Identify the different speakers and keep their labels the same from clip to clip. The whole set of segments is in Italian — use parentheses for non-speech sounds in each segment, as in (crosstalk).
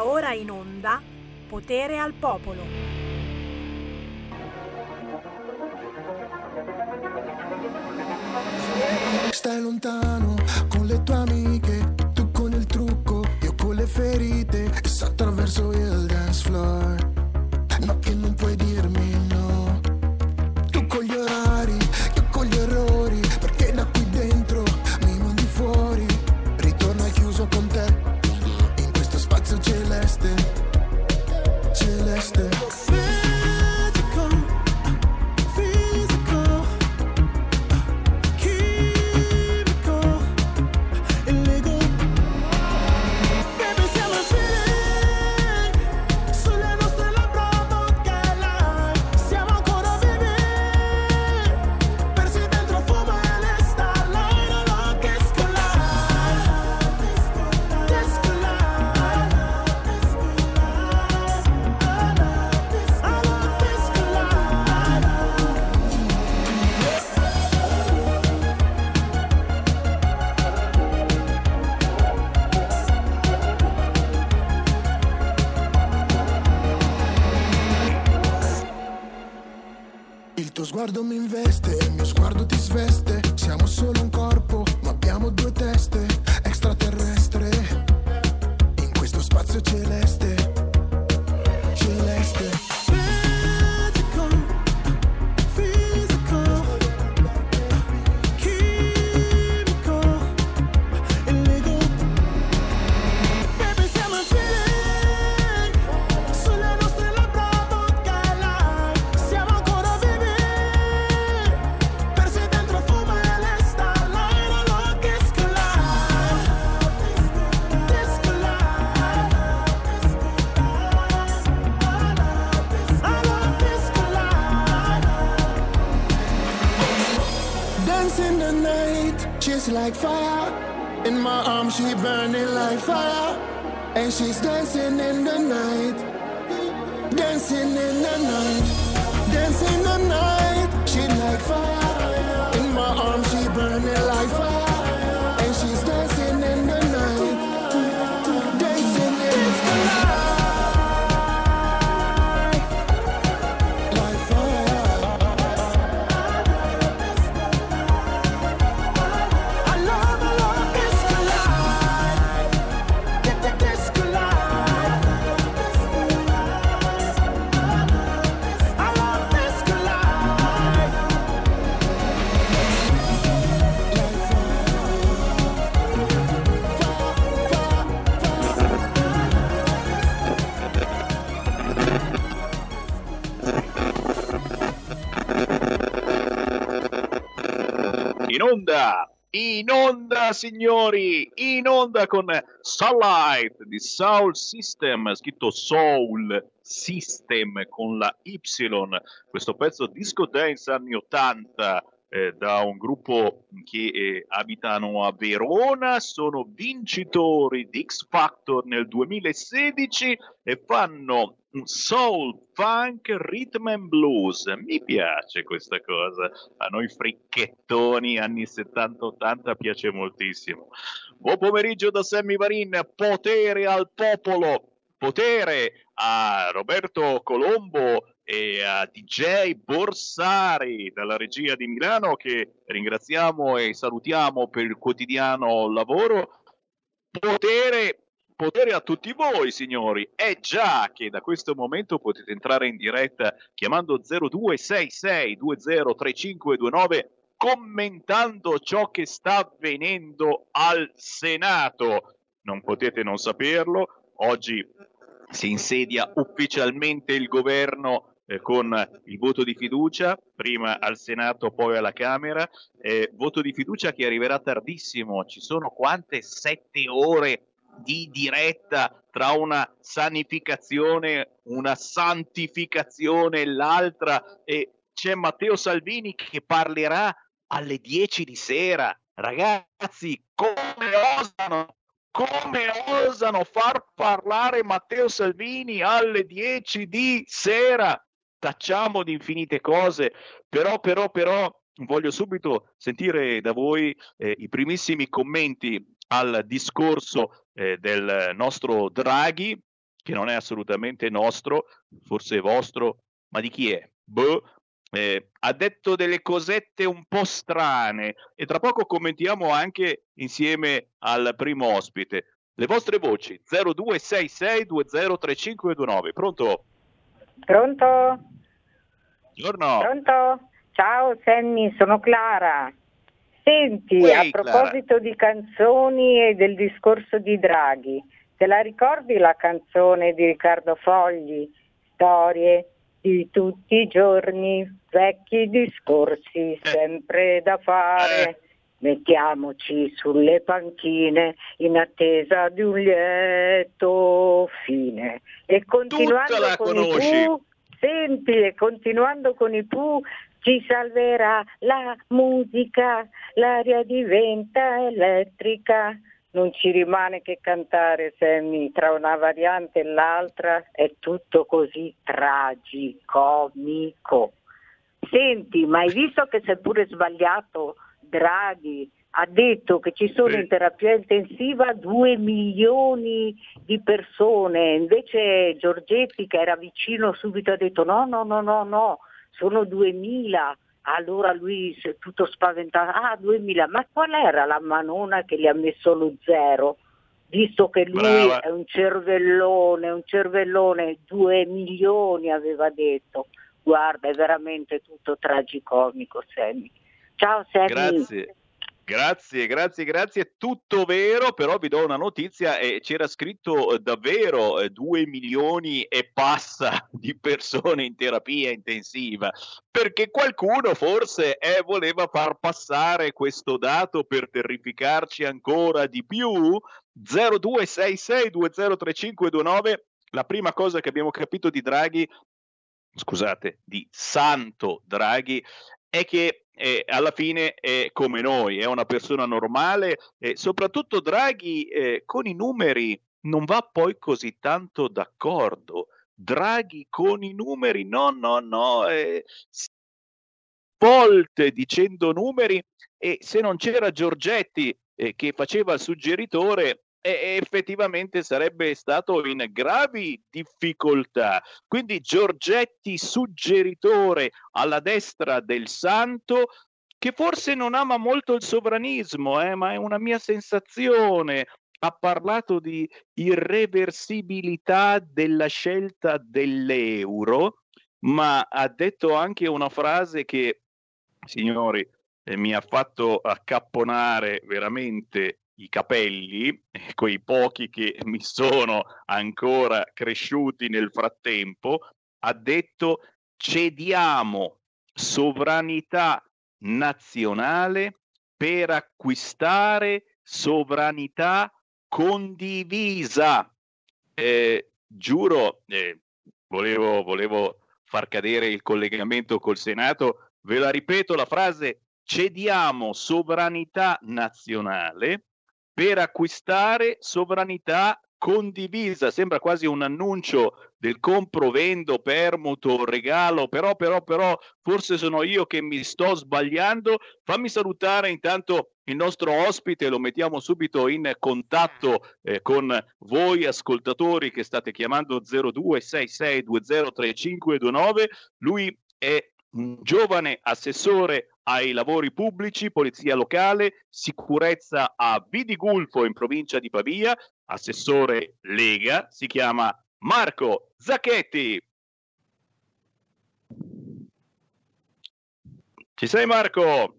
Speaker 1: Ora in onda Potere al Popolo.
Speaker 2: Stai lontano con le tue amiche, tu con il trucco, io con le ferite, e attraverso il dance floor. No, che non puoi dirmi she's dancing in the In
Speaker 3: onda, signori! In onda con Starlight di Soul System, scritto Soul System con la Y. Questo pezzo disco dance anni 80 eh, da un gruppo che eh, abitano a Verona, sono vincitori di X Factor nel 2016 e fanno soul funk rhythm and blues. Mi piace questa cosa. A noi fricchettoni anni 70-80 piace moltissimo. Buon pomeriggio da Sammy Varin, potere al popolo, potere a Roberto Colombo e a DJ Borsari dalla regia di Milano che ringraziamo e salutiamo per il quotidiano lavoro. Potere potere a tutti voi, signori. È già che da questo momento potete entrare in diretta chiamando 0266203529 commentando ciò che sta avvenendo al Senato. Non potete non saperlo. Oggi si insedia ufficialmente il governo eh, con il voto di fiducia, prima al Senato, poi alla Camera. Eh, voto di fiducia che arriverà tardissimo. Ci sono quante? Sette ore di diretta tra una sanificazione, una santificazione e l'altra e c'è Matteo Salvini che parlerà alle 10 di sera. Ragazzi, come osano, come osano far parlare Matteo Salvini alle 10 di sera? Tacciamo di infinite cose, però, però, però, voglio subito sentire da voi eh, i primissimi commenti al discorso eh, del nostro Draghi che non è assolutamente nostro, forse vostro, ma di chi è? Boh, eh, ha detto delle cosette un po' strane e tra poco commentiamo anche insieme al primo ospite. Le vostre voci 0266203529. Pronto?
Speaker 4: Pronto?
Speaker 3: Buongiorno.
Speaker 4: Pronto? Ciao Sammy, sono Clara. Senti,
Speaker 3: Uè,
Speaker 4: a proposito di canzoni e del discorso di Draghi, te la ricordi la canzone di Riccardo Fogli? Storie di tutti i giorni, vecchi discorsi,
Speaker 3: Eh.
Speaker 4: sempre da fare. Mettiamoci sulle panchine in attesa di un lieto fine. E continuando con
Speaker 3: conosci.
Speaker 4: i Pooh, senti, e continuando con i Pooh, ci salverà la musica, l'aria diventa elettrica. Non ci rimane che cantare, Sammy, tra una variante e l'altra è tutto così tragicomico. Senti, ma hai visto che seppure sbagliato Draghi ha detto che ci sono in terapia intensiva 2 milioni di persone, invece Giorgetti che era vicino subito ha detto no, no, no, no, no, sono 2000. Allora lui si è tutto spaventato, ah 2000, ma qual era la manona che gli ha messo lo zero? Visto che lui
Speaker 3: Brava.
Speaker 4: è un cervellone, un cervellone, 2 milioni aveva detto. Guarda, è veramente tutto tragicomico, Sammy. Ciao Sammy.
Speaker 3: Grazie. Grazie, grazie, grazie. Tutto vero, però vi do una notizia, eh, c'era scritto eh, davvero 2 milioni e passa (laughs) di persone in terapia intensiva, perché qualcuno forse eh, voleva far passare questo dato per terrificarci ancora di più. 0266203529, la prima cosa che abbiamo capito di Draghi, scusate, di Santo Draghi, è che eh, alla fine è come noi, è una persona normale e soprattutto Draghi eh, con i numeri non va poi così tanto d'accordo. Draghi con i numeri, no, no, no, eh, volte dicendo numeri e se non c'era Giorgetti eh, che faceva il suggeritore, eh, effettivamente sarebbe stato in gravi difficoltà. Quindi Giorgetti suggeritore alla destra del santo che forse non ama molto il sovranismo, eh, ma è una mia sensazione. Ha parlato di irreversibilità della scelta dell'euro, ma ha detto anche una frase che, signori, eh, mi ha fatto accapponare veramente i capelli, eh, quei pochi che (laughs) mi sono ancora cresciuti nel frattempo, ha detto cediamo sovranità nazionale per acquistare sovranità condivisa. Eh, giuro, eh, volevo, volevo far cadere il collegamento col Senato, ve la ripeto la frase, cediamo sovranità nazionale per acquistare sovranità condivisa. Sembra quasi un annuncio del compro, vendo, permuto, regalo, però, però, però, forse sono io che mi sto sbagliando. Fammi salutare intanto il nostro ospite, lo mettiamo subito in contatto eh, con voi ascoltatori che state chiamando 0266203529. Lui è un giovane assessore ai lavori pubblici, polizia locale, sicurezza a Vidigulfo in provincia di Pavia, assessore Lega, si chiama Marco Zacchetti. Ci sei Marco?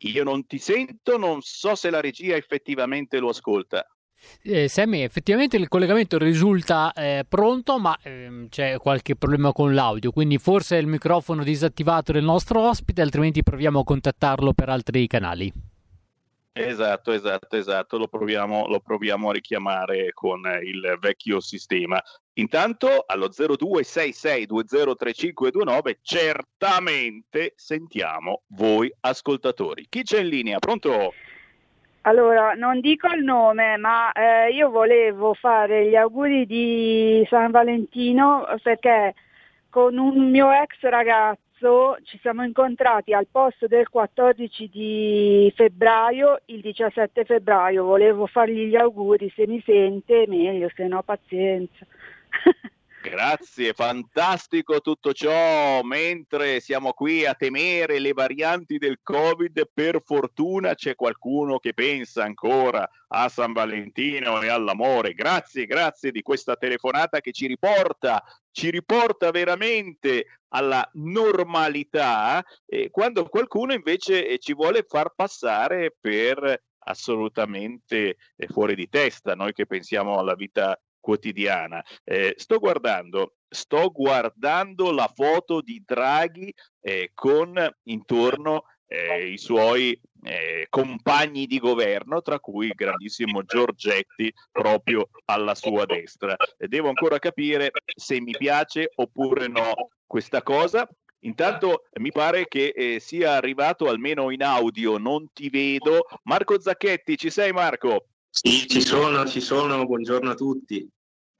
Speaker 3: Io non ti sento, non so se la regia effettivamente lo ascolta.
Speaker 5: Eh, Sammy, effettivamente il collegamento risulta eh, pronto, ma ehm, c'è qualche problema con l'audio, quindi forse è il microfono disattivato del nostro ospite, altrimenti proviamo a contattarlo per altri canali.
Speaker 3: Esatto, esatto, esatto, lo proviamo, lo proviamo a richiamare con il vecchio sistema. Intanto allo 0266203529 certamente sentiamo voi ascoltatori. Chi c'è in linea? Pronto?
Speaker 6: Allora, non dico il nome, ma eh, io volevo fare gli auguri di San Valentino perché con un mio ex ragazzo ci siamo incontrati al posto del 14 di febbraio, il 17 febbraio. Volevo fargli gli auguri, se mi sente meglio, se no pazienza. (laughs)
Speaker 3: Grazie, fantastico tutto ciò. Mentre siamo qui a temere le varianti del Covid, per fortuna c'è qualcuno che pensa ancora a San Valentino e all'amore. Grazie, grazie di questa telefonata che ci riporta, ci riporta veramente alla normalità, eh, quando qualcuno invece eh, ci vuole far passare per assolutamente eh, fuori di testa, noi che pensiamo alla vita quotidiana. Eh, sto guardando, sto guardando la foto di Draghi eh, con intorno eh, i suoi eh, compagni di governo, tra cui il grandissimo Giorgetti proprio alla sua destra. devo ancora capire se mi piace oppure no questa cosa. Intanto mi pare che eh, sia arrivato almeno in audio, non ti vedo. Marco Zacchetti, ci sei Marco?
Speaker 7: Sì, ci sono, ci sono, buongiorno a tutti.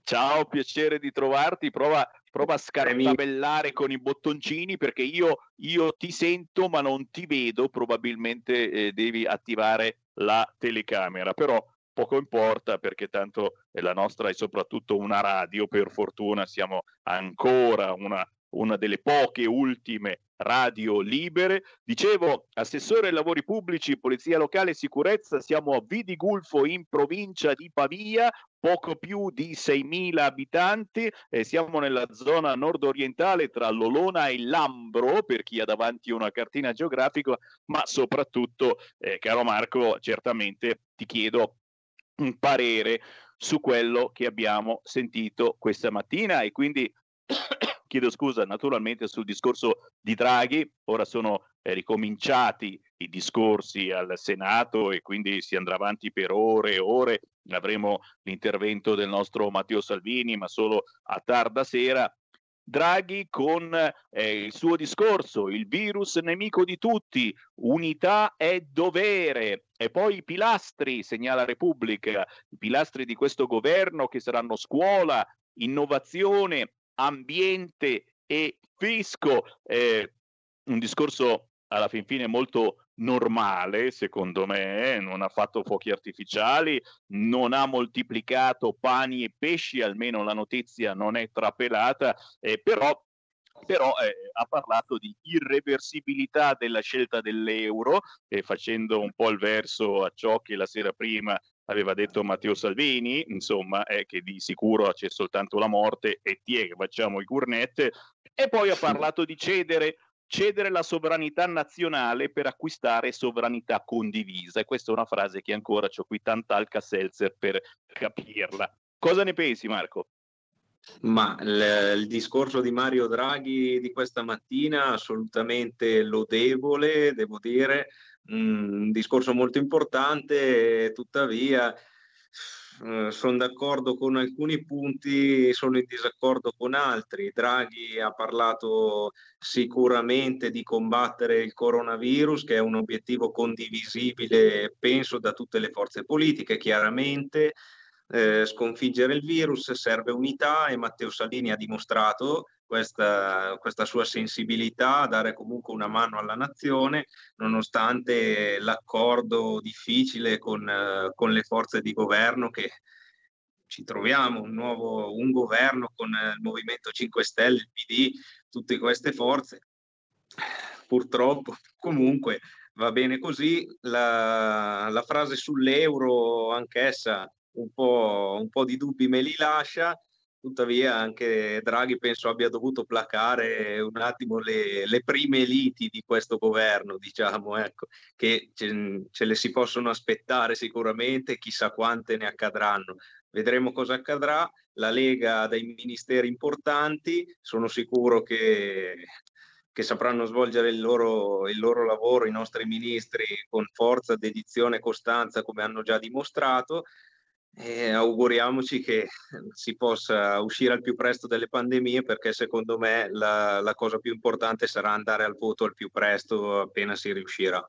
Speaker 3: Ciao, piacere di trovarti. Prova, prova a scartabellare con i bottoncini perché io, io, ti sento ma non ti vedo. Probabilmente eh, devi attivare la telecamera, però poco importa perché tanto la nostra è soprattutto una radio, per fortuna siamo ancora una, una delle poche ultime radio libere. Dicevo, assessore ai lavori pubblici, polizia locale e sicurezza, siamo a Vidigulfo in provincia di Pavia, poco più di 6.000 abitanti, eh, siamo nella zona nord-orientale tra Lolona e Lambro, per chi ha davanti una cartina geografica, ma soprattutto, eh, caro Marco, certamente ti chiedo un parere su quello che abbiamo sentito questa mattina e quindi chiedo scusa naturalmente sul discorso di Draghi, ora sono eh, ricominciati i discorsi al Senato e quindi si andrà avanti per ore e ore, avremo l'intervento del nostro Matteo Salvini, ma solo a tarda sera. Draghi con eh, il suo discorso, il virus nemico di tutti, unità è dovere. E poi i pilastri, segnala Repubblica, i pilastri di questo governo che saranno scuola, innovazione, ambiente e fisco. Eh, un discorso alla fin fine molto normale, secondo me, non ha fatto fuochi artificiali, non ha moltiplicato pani e pesci, almeno la notizia non è trapelata, eh, però però eh, ha parlato di irreversibilità della scelta dell'euro, eh, facendo un po' il verso a ciò che la sera prima aveva detto Matteo Salvini, insomma, è che di sicuro c'è soltanto la morte e ti è che facciamo i gourmet, e poi ha parlato di cedere, cedere la sovranità nazionale per acquistare sovranità condivisa. E questa è una frase che ancora ho qui tanta Alka-Seltzer per capirla. Cosa ne pensi, Marco?
Speaker 7: Ma il, il, discorso di Mario Draghi di questa mattina assolutamente lodevole, devo dire, un discorso molto importante, tuttavia eh, sono d'accordo con alcuni punti, sono in disaccordo con altri. Draghi ha parlato sicuramente di combattere il coronavirus, che è un obiettivo condivisibile, penso, da tutte le forze politiche, chiaramente. Eh, sconfiggere il virus serve unità e Matteo Salvini ha dimostrato questa, questa sua sensibilità, dare comunque una mano alla nazione, nonostante l'accordo difficile con, eh, con le forze di governo che ci troviamo, un nuovo un governo con il Movimento 5 Stelle, il PD, tutte queste forze. Purtroppo, comunque, va bene così. La, la frase sull'euro, anch'essa, un po', un po' di dubbi me li lascia. Tuttavia anche Draghi penso abbia dovuto placare un attimo le, le prime liti di questo governo, diciamo, ecco, che ce, ce, le si possono aspettare sicuramente, chissà quante ne accadranno. Vedremo cosa accadrà. La Lega ha dei ministeri importanti, sono sicuro che, che sapranno svolgere il loro, il loro lavoro, i nostri ministri, con forza, dedizione e costanza, come hanno già dimostrato e auguriamoci che si possa uscire al più presto dalle pandemie perché secondo me la, la cosa più importante sarà andare al voto al più presto appena si riuscirà.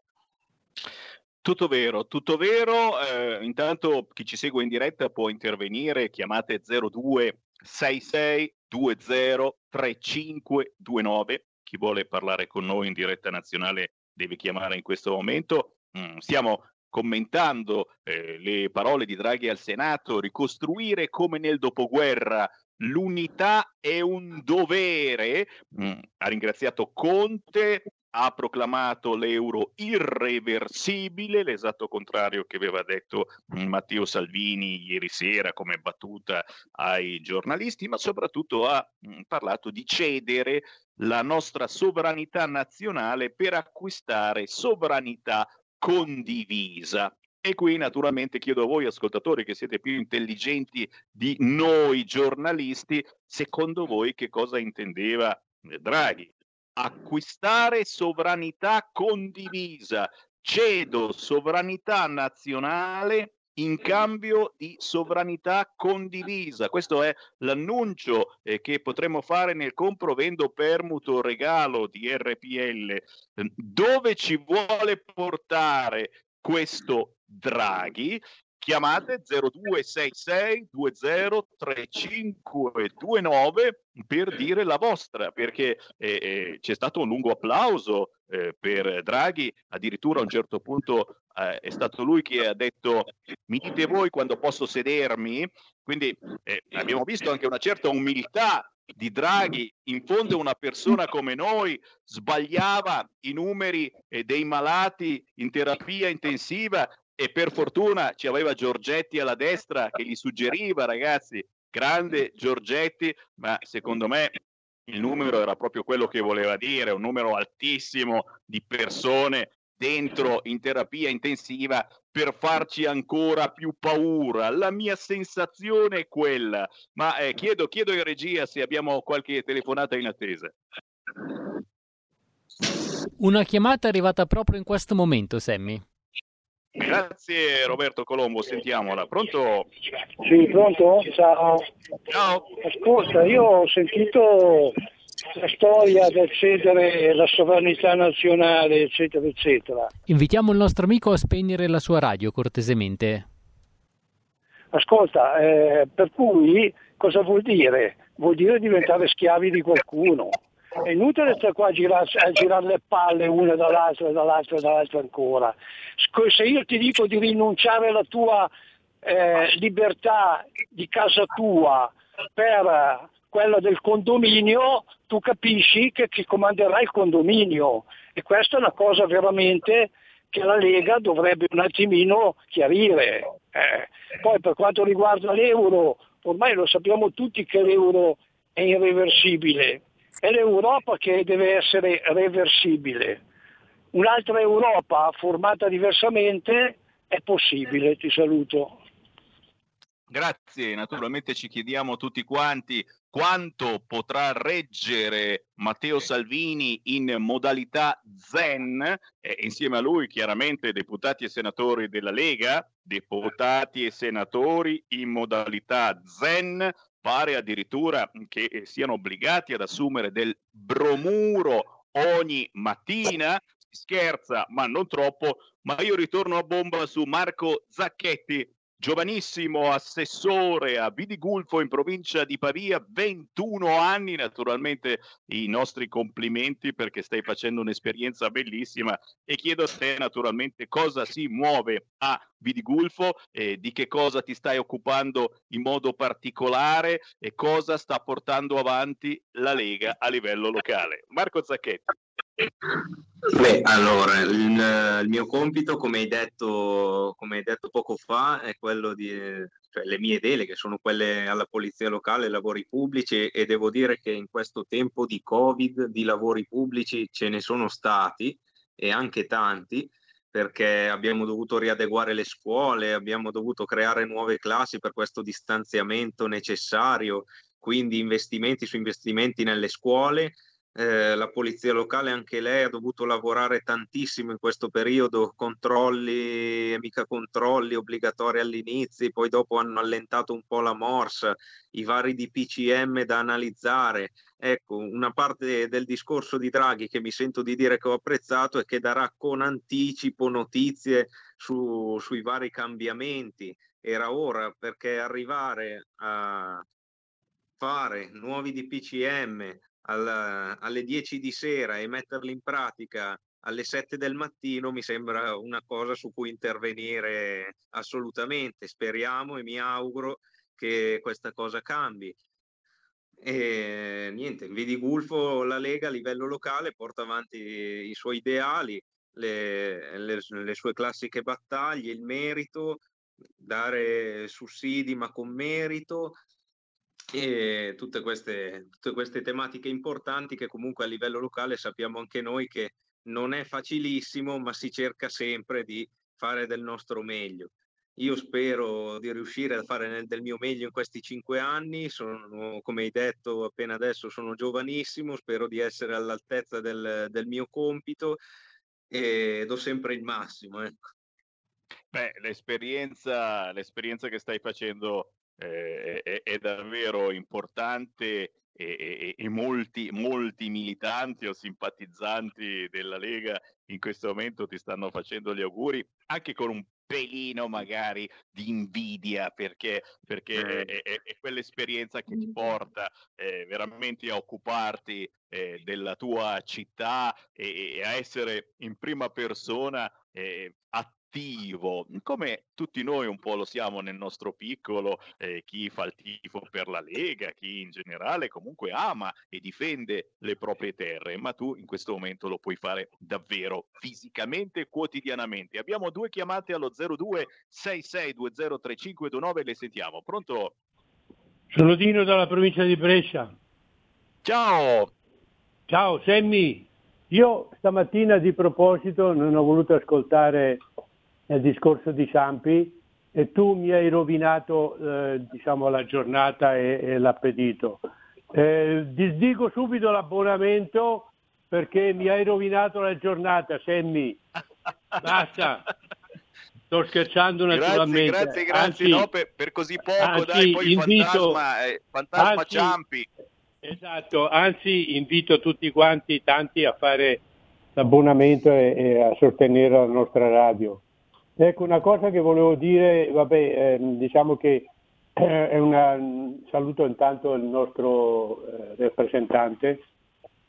Speaker 3: Tutto vero, tutto vero. Eh, intanto chi ci segue in diretta può intervenire, chiamate 0266 20 3529 chi vuole parlare con noi in diretta nazionale deve chiamare in questo momento. Mm, stiamo commentando eh, le parole di Draghi al Senato, ricostruire come nel dopoguerra l'unità è un dovere. Mm, ha ringraziato Conte, ha proclamato l'euro irreversibile, l'esatto contrario che aveva detto mm, Matteo Salvini ieri sera come battuta ai giornalisti, ma soprattutto ha mm, parlato di cedere la nostra sovranità nazionale per acquistare sovranità condivisa. E qui naturalmente chiedo a voi ascoltatori che siete più intelligenti di noi giornalisti, secondo voi che cosa intendeva Draghi? Acquistare sovranità condivisa. Cedo sovranità nazionale in cambio di sovranità condivisa. Questo è l'annuncio eh, che potremmo fare nel comprovendo permuto regalo di RPL. Ehm, dove ci vuole portare questo Draghi? Chiamate 0266 203529 per dire la vostra, perché eh, eh, c'è stato un lungo applauso eh, per Draghi, addirittura a un certo punto eh, è stato lui che ha detto mi dite voi quando posso sedermi, quindi eh, abbiamo visto anche una certa umiltà di Draghi, in fondo una persona come noi sbagliava i numeri eh, dei malati in terapia intensiva e per fortuna ci aveva Giorgetti alla destra che gli suggeriva ragazzi, grande Giorgetti, ma secondo me il numero era proprio quello che voleva dire, un numero altissimo di persone dentro in terapia intensiva per farci ancora più paura. La mia sensazione è quella, ma eh, chiedo, chiedo in regia se abbiamo qualche telefonata in attesa.
Speaker 5: Una chiamata è arrivata proprio in questo momento, Sammy.
Speaker 3: Grazie Roberto Colombo, sentiamola. Pronto?
Speaker 8: Sì, pronto? Ciao.
Speaker 3: Ciao.
Speaker 8: Ascolta, io ho sentito la storia del cedere la sovranità nazionale, eccetera, eccetera.
Speaker 5: Invitiamo il nostro amico a spegnere la sua radio, cortesemente.
Speaker 8: Ascolta, eh, per cui cosa vuol dire? Vuol dire diventare schiavi di qualcuno. È inutile stare qua a girare, a girare le palle una dall'altra, dall'altra, dall'altra ancora. Se io ti dico di rinunciare alla tua eh, libertà di casa tua per quella del condominio, tu capisci che chi comanderà il condominio e questa è una cosa veramente che la Lega dovrebbe un attimino chiarire. Eh, poi per quanto riguarda l'euro, ormai lo sappiamo tutti che l'euro è irreversibile, è l'Europa che deve essere reversibile. Un'altra Europa formata diversamente è possibile, ti saluto.
Speaker 3: Grazie, naturalmente ci chiediamo tutti quanti quanto potrà reggere Matteo Salvini in modalità zen, eh, insieme a lui chiaramente deputati e senatori della Lega, deputati e senatori in modalità zen, pare addirittura che siano obbligati ad assumere del bromuro ogni mattina, scherza ma non troppo, ma io ritorno a bomba su Marco Zacchetti giovanissimo assessore a Vidigulfo in provincia di Pavia, 21 anni, naturalmente i nostri complimenti perché stai facendo un'esperienza bellissima e chiedo a te naturalmente cosa si muove a Vidigulfo, eh, di che cosa ti stai occupando in modo particolare e cosa sta portando avanti la Lega a livello locale. Marco Zacchetti.
Speaker 7: Beh, allora, il, il, mio compito, come hai, detto, come hai detto poco fa, è quello di, cioè le mie deleghe sono quelle alla polizia locale, lavori pubblici e devo dire che in questo tempo di Covid di lavori pubblici ce ne sono stati e anche tanti perché abbiamo dovuto riadeguare le scuole, abbiamo dovuto creare nuove classi per questo distanziamento necessario, quindi investimenti su investimenti nelle scuole eh, la polizia locale anche lei ha dovuto lavorare tantissimo in questo periodo, controlli, mica controlli obbligatori all'inizio, poi dopo hanno allentato un po' la morsa, i vari DPCM da analizzare. Ecco, una parte del discorso di Draghi che mi sento di dire che ho apprezzato è che darà con anticipo notizie su, sui vari cambiamenti. Era ora perché arrivare a fare nuovi DPCM, al, alle 10 di sera e metterli in pratica alle 7 del mattino mi sembra una cosa su cui intervenire assolutamente. Speriamo e mi auguro che questa cosa cambi. E niente, Vidi Gulfo la Lega a livello locale porta avanti i suoi ideali, le, le, le sue classiche battaglie, il merito, dare sussidi ma con merito, e tutte queste, tutte queste tematiche importanti che comunque a livello locale sappiamo anche noi che non è facilissimo, ma si cerca sempre di fare del nostro meglio. Io spero di riuscire a fare del mio meglio in questi cinque anni, sono, come hai detto appena adesso, sono giovanissimo, spero di essere all'altezza del, del mio compito e do sempre il massimo. Ecco.
Speaker 3: Beh, l'esperienza, l'esperienza che stai facendo eh, è, è, davvero importante e, e, e, molti, molti militanti o simpatizzanti della Lega in questo momento ti stanno facendo gli auguri, anche con un pelino magari di invidia perché, perché è, è, è, quell'esperienza che ti porta eh, veramente a occuparti eh, della tua città e, e, a essere in prima persona eh, attivo, come tutti noi un po' lo siamo nel nostro piccolo, eh, chi fa il tifo per la Lega, chi in generale comunque ama e difende le proprie terre, ma tu in questo momento lo puoi fare davvero fisicamente, quotidianamente. Abbiamo due chiamate allo 02 66203529, le sentiamo. Pronto?
Speaker 9: Sono Dino dalla provincia di Brescia.
Speaker 3: Ciao!
Speaker 9: Ciao Semmi, io stamattina di proposito non ho voluto ascoltare nel discorso di Ciampi e tu mi hai rovinato eh, diciamo, la giornata e, e l'appetito. Eh, disdico subito l'abbonamento perché mi hai rovinato la giornata, Semmi. Basta. Sto scherzando naturalmente.
Speaker 3: Grazie, grazie, grazie anzi, no, per, per, così poco, anzi, dai, poi invito, fantasma, eh, fantasma anzi, Ciampi.
Speaker 9: Esatto, anzi invito tutti quanti, tanti a fare l'abbonamento e, e a sostenere la nostra radio. Ecco, una cosa che volevo dire, vabbè, eh, diciamo che eh, una, saluto intanto il nostro eh, rappresentante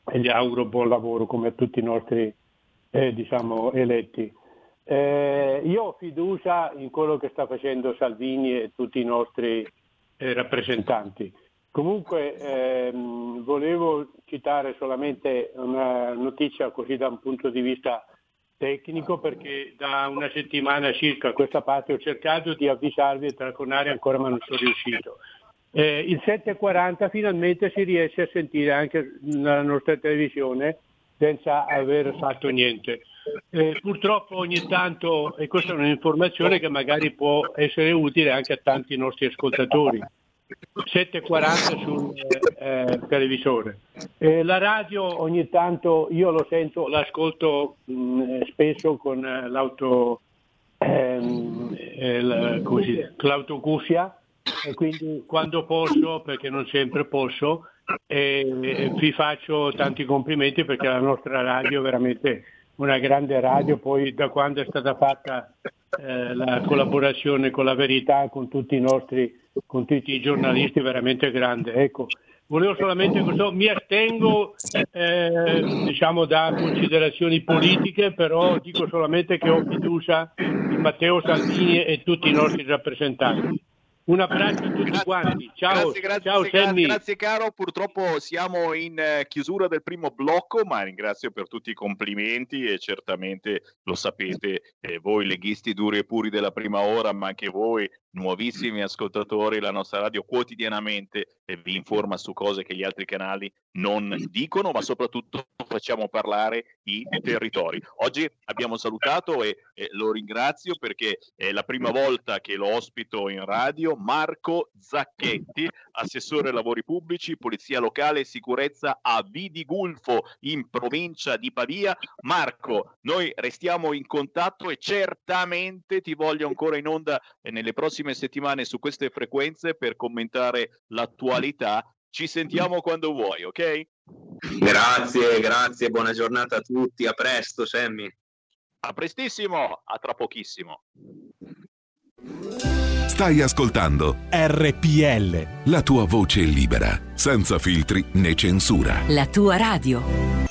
Speaker 9: e gli auguro buon lavoro come a tutti i nostri eh, diciamo, eletti. Eh, io ho fiducia in quello che sta facendo Salvini e tutti i nostri eh, rappresentanti. Comunque ehm, volevo citare solamente una notizia così da un punto di vista tecnico perché da una settimana circa a questa parte ho cercato di avvisarvi e telefonare ancora ma non sono riuscito. Eh, il 7.40 finalmente si riesce a sentire anche nella nostra televisione senza aver fatto niente. Eh, purtroppo ogni tanto, e questa è un'informazione che magari può essere utile anche a tanti nostri ascoltatori, 7.40 sul eh, televisore. Eh, la radio ogni tanto io lo sento, l'ascolto mh, mm, spesso con eh, l'auto, ehm, eh, così, l'autocuffia e quindi quando posso, perché non sempre posso, vi faccio tanti complimenti perché la nostra radio è veramente una grande radio, poi da quando è stata fatta eh, la collaborazione con la verità, con tutti i nostri, con tutti i giornalisti, veramente grande. Ecco, volevo solamente questo, mi astengo eh, diciamo da considerazioni politiche, però dico solamente che ho fiducia in Matteo Salvini e tutti i nostri rappresentanti. Un abbraccio a tutti quanti. Ciao,
Speaker 3: grazie, grazie,
Speaker 9: ciao
Speaker 3: grazie, grazie, caro. Purtroppo siamo in eh, chiusura del primo blocco, ma ringrazio per tutti i complimenti e certamente lo sapete eh, voi leghisti duri e puri della prima ora, ma anche voi nuovissimi ascoltatori, la nostra radio quotidianamente eh, vi informa su cose che gli altri canali non dicono, ma soprattutto facciamo parlare i territori. Oggi abbiamo salutato e eh, lo ringrazio perché è la prima volta che lo ospito in radio Marco Zacchetti, assessore lavori pubblici, polizia locale e sicurezza a Vidigulfo in provincia di Pavia. Marco, noi restiamo in contatto e certamente ti voglio ancora in onda nelle prossime settimane su queste frequenze per commentare l'attualità. Ci sentiamo quando vuoi, ok?
Speaker 7: Grazie, grazie, buona giornata a tutti, a presto Sammy.
Speaker 3: A prestissimo, a tra pochissimo.
Speaker 10: Stai ascoltando
Speaker 3: RPL.
Speaker 10: La tua voce libera, senza filtri né censura.
Speaker 11: La tua radio.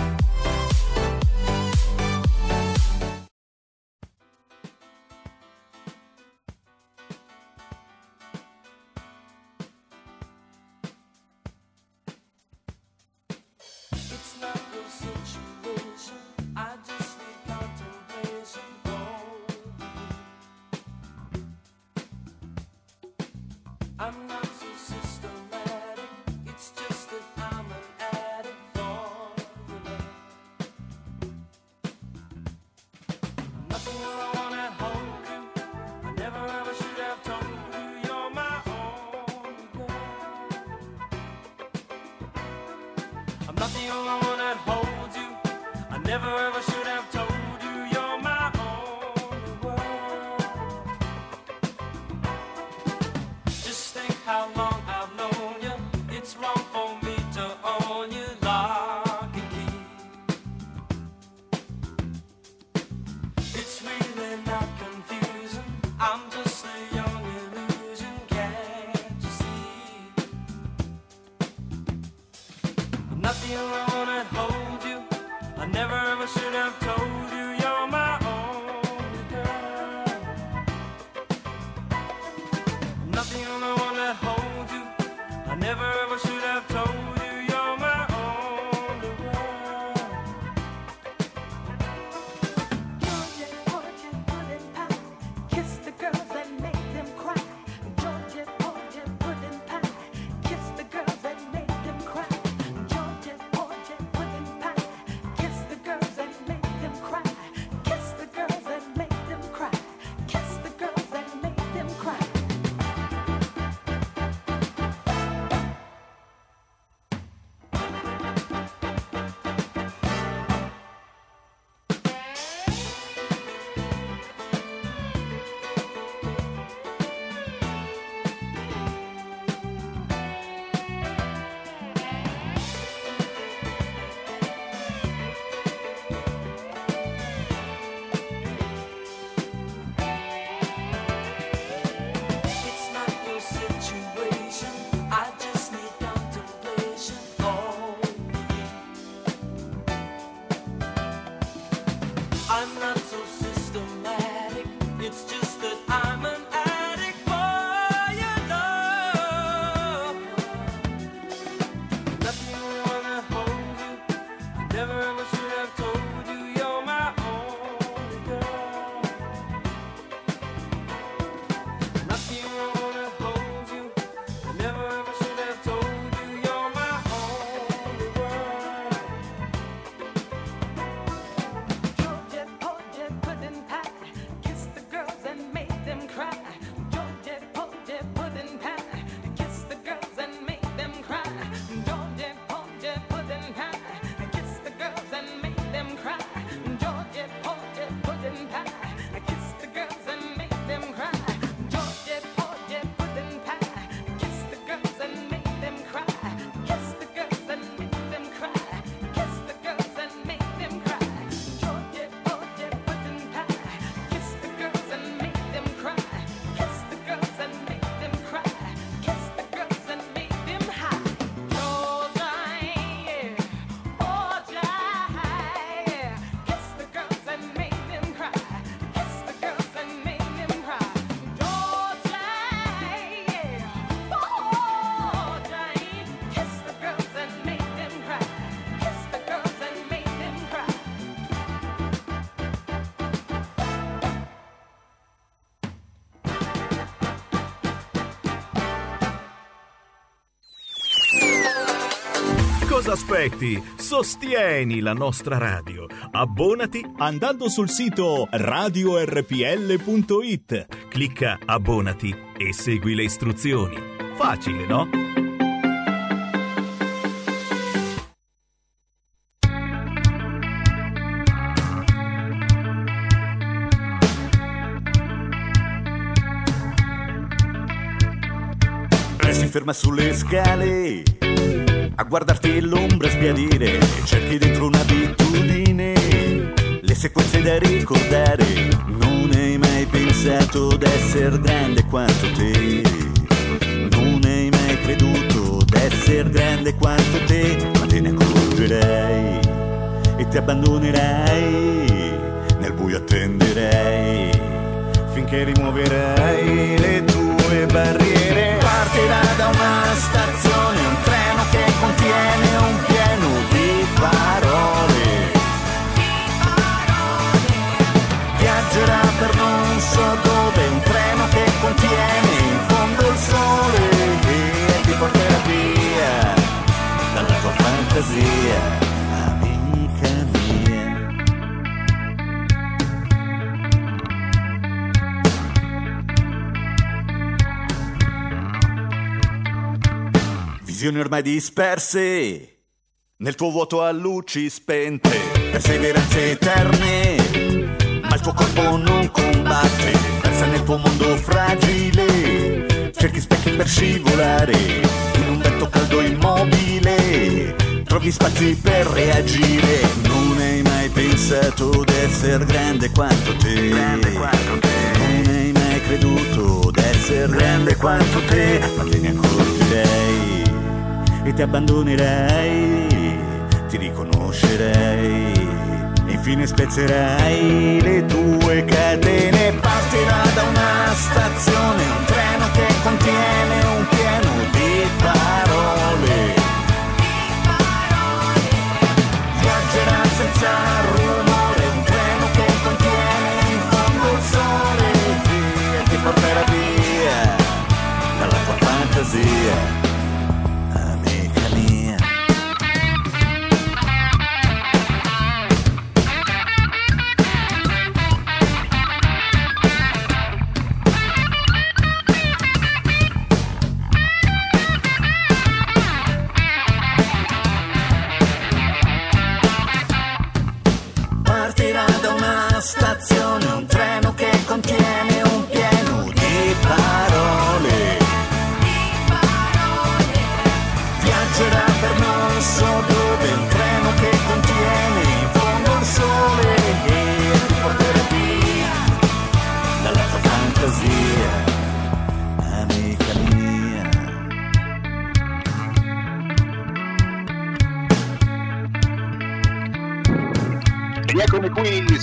Speaker 12: But the only one that holds you. I never ever should have. Aspetti? Sostieni la nostra radio. Abbonati andando sul sito radiorpl.it. Clicca abbonati e segui le istruzioni. Facile, no?
Speaker 13: Si ferma sulle scale guardarti l'ombra sbiadire. Cerchi dentro un'abitudine le sequenze da ricordare. Non hai mai pensato d'essere grande quanto te. Non hai mai creduto d'essere grande quanto te. Ma te ne accorgerai e ti abbandonerai. Nel buio attenderai finché rimuoverai le tue barriere. Partirà da una stazione un contiene Visioni ormai disperse. Nel tuo vuoto a luci spente, perseveranze eterne, ma il tuo corpo non combatte, persa nel tuo mondo fragile, cerchi specchi per scivolare, in un vento caldo immobile, trovi spazi per reagire, non hai mai pensato d'essere grande quanto te, non hai mai creduto d'essere grande quanto te, ma te ne accorgerai e ti abbandonerai, ti riconoscerai e infine spezzerai le tue catene. Partirà da una stazione un treno che contiene un pieno di parole. Viaggerà senza rumore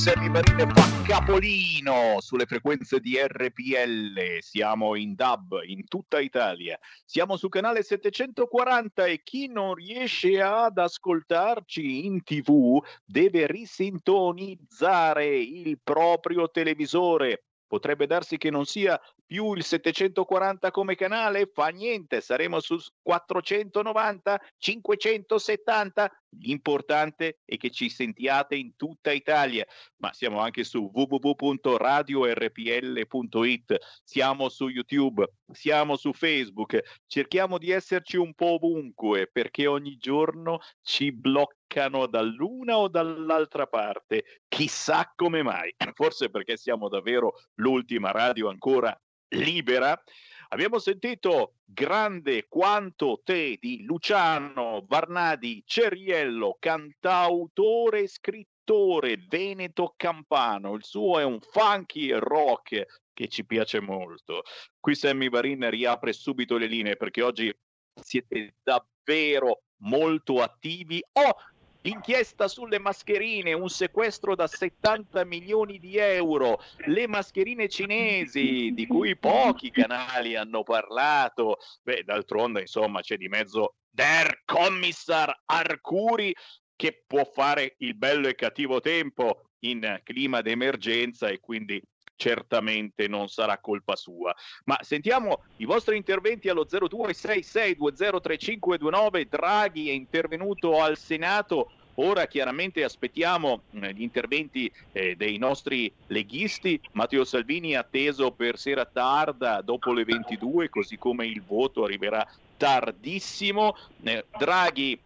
Speaker 3: Sammy Marine fa capolino sulle frequenze di RPL. Siamo in DAB in tutta Italia. Siamo su canale 740 e chi non riesce ad ascoltarci in TV deve risintonizzare il proprio televisore. Potrebbe darsi che non sia più il 740 come canale, fa niente, saremo su 490, 570. L'importante è che ci sentiate in tutta Italia, ma siamo anche su www.radiorpl.it, siamo su YouTube, siamo su Facebook, cerchiamo di esserci un po' ovunque perché ogni giorno ci bloccano dall'una o dall'altra parte, chissà come mai, (coughs) forse perché siamo davvero l'ultima radio ancora libera. Abbiamo sentito Grande quanto te di Luciano Varnadi Ceriello, cantautore e scrittore veneto campano. Il suo è un funky rock che ci piace molto. Qui Sammy Varin riapre subito le linee perché oggi siete davvero molto attivi. Oh, Inchiesta sulle mascherine, un sequestro da 70 milioni di euro, le mascherine cinesi di cui pochi canali hanno parlato. Beh, d'altronde, insomma, c'è di mezzo Der Kommissar Arcuri che può fare il bello e cattivo tempo in clima d'emergenza e quindi certamente non sarà colpa sua. Ma sentiamo i vostri interventi allo 0266203529. Draghi è intervenuto al Senato. Ora chiaramente aspettiamo eh, gli interventi eh, dei nostri leghisti. Matteo Salvini è atteso per sera tarda dopo le 22, così come il voto arriverà tardissimo. Eh, Draghi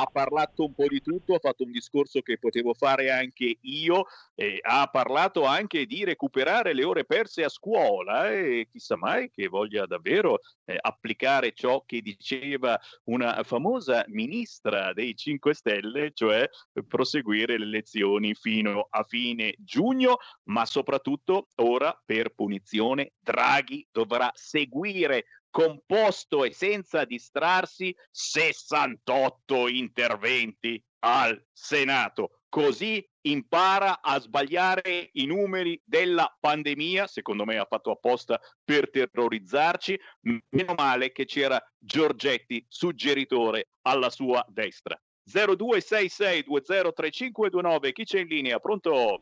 Speaker 3: ha parlato un po' di tutto, ha fatto un discorso che potevo fare anche io, eh, ha parlato anche di recuperare le ore perse a scuola e chissà mai che voglia davvero eh, applicare ciò che diceva una famosa ministra dei 5 Stelle, cioè proseguire le lezioni fino a fine giugno, ma soprattutto ora per punizione Draghi dovrà seguire composto e senza distrarsi 68 interventi al Senato. Così impara a sbagliare i numeri della pandemia, secondo me ha fatto apposta per terrorizzarci, meno male che c'era Giorgetti, suggeritore alla sua destra. 0266203529, chi c'è in linea? Pronto?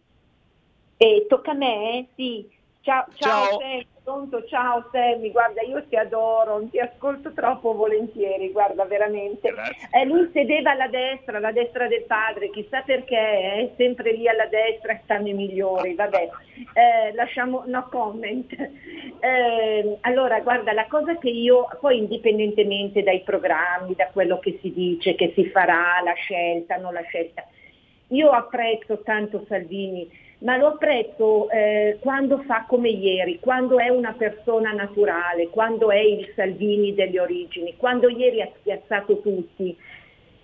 Speaker 14: E tocca a me? eh? Sì. Ciao, ciao,
Speaker 3: Ciao.
Speaker 14: Sammy, pronto, ciao Sammy, guarda io ti adoro, ti ascolto troppo volentieri, guarda veramente. Eh, lui sedeva alla destra, alla destra del padre, chissà perché, è sempre lì alla destra stanno i migliori, vabbè, Eh, lasciamo no comment. Eh, allora, guarda, la cosa che io, poi indipendentemente dai programmi, da quello che si dice, che si farà, la scelta, non la scelta, io apprezzo tanto Salvini, ma lo apprezzo eh, quando fa come ieri, quando è una persona naturale, quando è il Salvini delle origini, quando ieri ha spiazzato tutti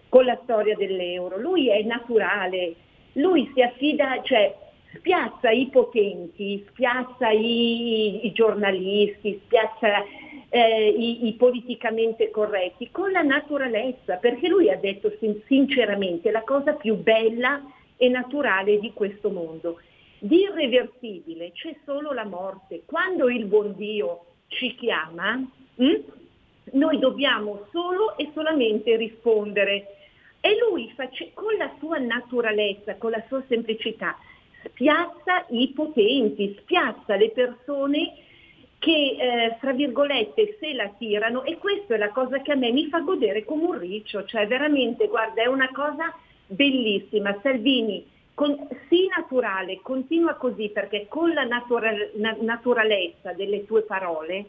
Speaker 14: con la storia dell'euro. Lui è naturale, lui si affida, cioè spiazza i potenti, spiazza i, i giornalisti, spiazza eh, i, i politicamente corretti con la naturalezza, perché lui ha detto sin- sinceramente la cosa più bella e naturale di questo mondo. Di irreversibile c'è solo la morte. Quando il buon Dio ci chiama, hm, noi dobbiamo solo e solamente rispondere. E lui face- con la sua naturalezza, con la sua semplicità, spiazza i potenti, spiazza le persone che, eh, fra virgolette, se la tirano e questa è la cosa che a me mi fa godere come un riccio, cioè veramente, guarda, è una cosa bellissima. Salvini, con, sii naturale, continua così perché con la natura- na- naturalezza delle tue parole,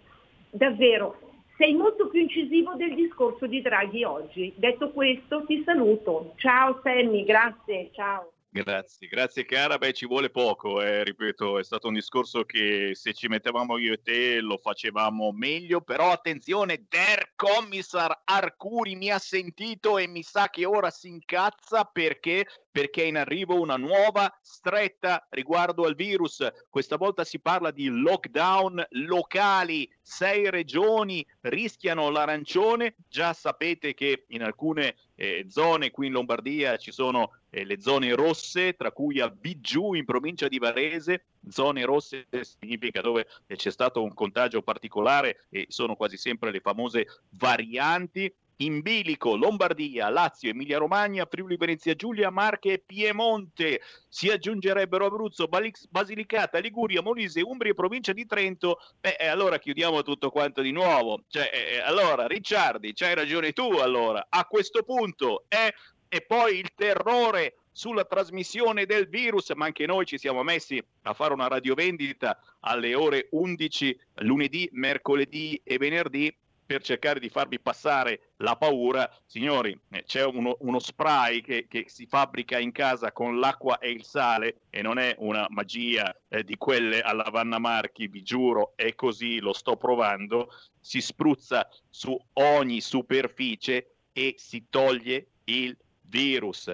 Speaker 14: davvero, sei molto più incisivo del discorso di Draghi oggi. Detto questo, ti saluto. Ciao Sammy, grazie, ciao.
Speaker 3: Grazie, grazie cara. Beh, ci vuole poco, eh, ripeto, è stato un discorso che se ci mettevamo io e te lo facevamo meglio, però attenzione, Der Commissar Arcuri mi ha sentito e mi sa che ora si incazza perché perché è in arrivo una nuova stretta riguardo al virus. Questa volta si parla di lockdown locali, sei regioni rischiano l'arancione. Già sapete che in alcune eh, zone qui in Lombardia ci sono eh, le zone rosse, tra cui a Bigiù in provincia di Varese. Zone rosse significa dove eh, c'è stato un contagio particolare e sono quasi sempre le famose varianti. In bilico, Lombardia, Lazio, Emilia Romagna, Friuli Venezia Giulia, Marche e Piemonte. Si aggiungerebbero Abruzzo, Basilicata, Liguria, Molise, Umbria e provincia di Trento. Beh, eh, allora chiudiamo tutto quanto di nuovo. Cioè, eh, allora, Ricciardi, c'hai ragione tu allora. A questo punto è e poi il terrore sulla trasmissione del virus, ma anche noi ci siamo messi a fare una radiovendita alle ore 11 lunedì, mercoledì e venerdì per cercare di farvi passare la paura. Signori, eh, c'è uno, uno spray che, che si fabbrica in casa con l'acqua e il sale e non è una magia eh, di quelle alla Vanna Marchi, vi giuro, è così, lo sto provando. Si spruzza su ogni superficie e si toglie il virus.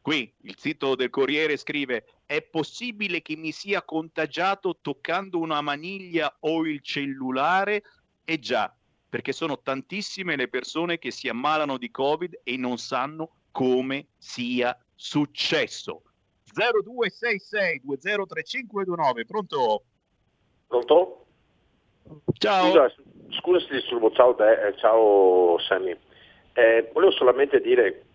Speaker 3: Qui il sito del Corriere scrive: È possibile che mi sia contagiato toccando una maniglia o il cellulare? E già, perché sono tantissime le persone che si ammalano di Covid e non sanno come sia successo. 0266203529, pronto?
Speaker 15: Pronto?
Speaker 3: Ciao.
Speaker 15: Scusa, scusa se disturbo, ciao, De- eh, ciao Sammy. Eh, volevo solamente dire,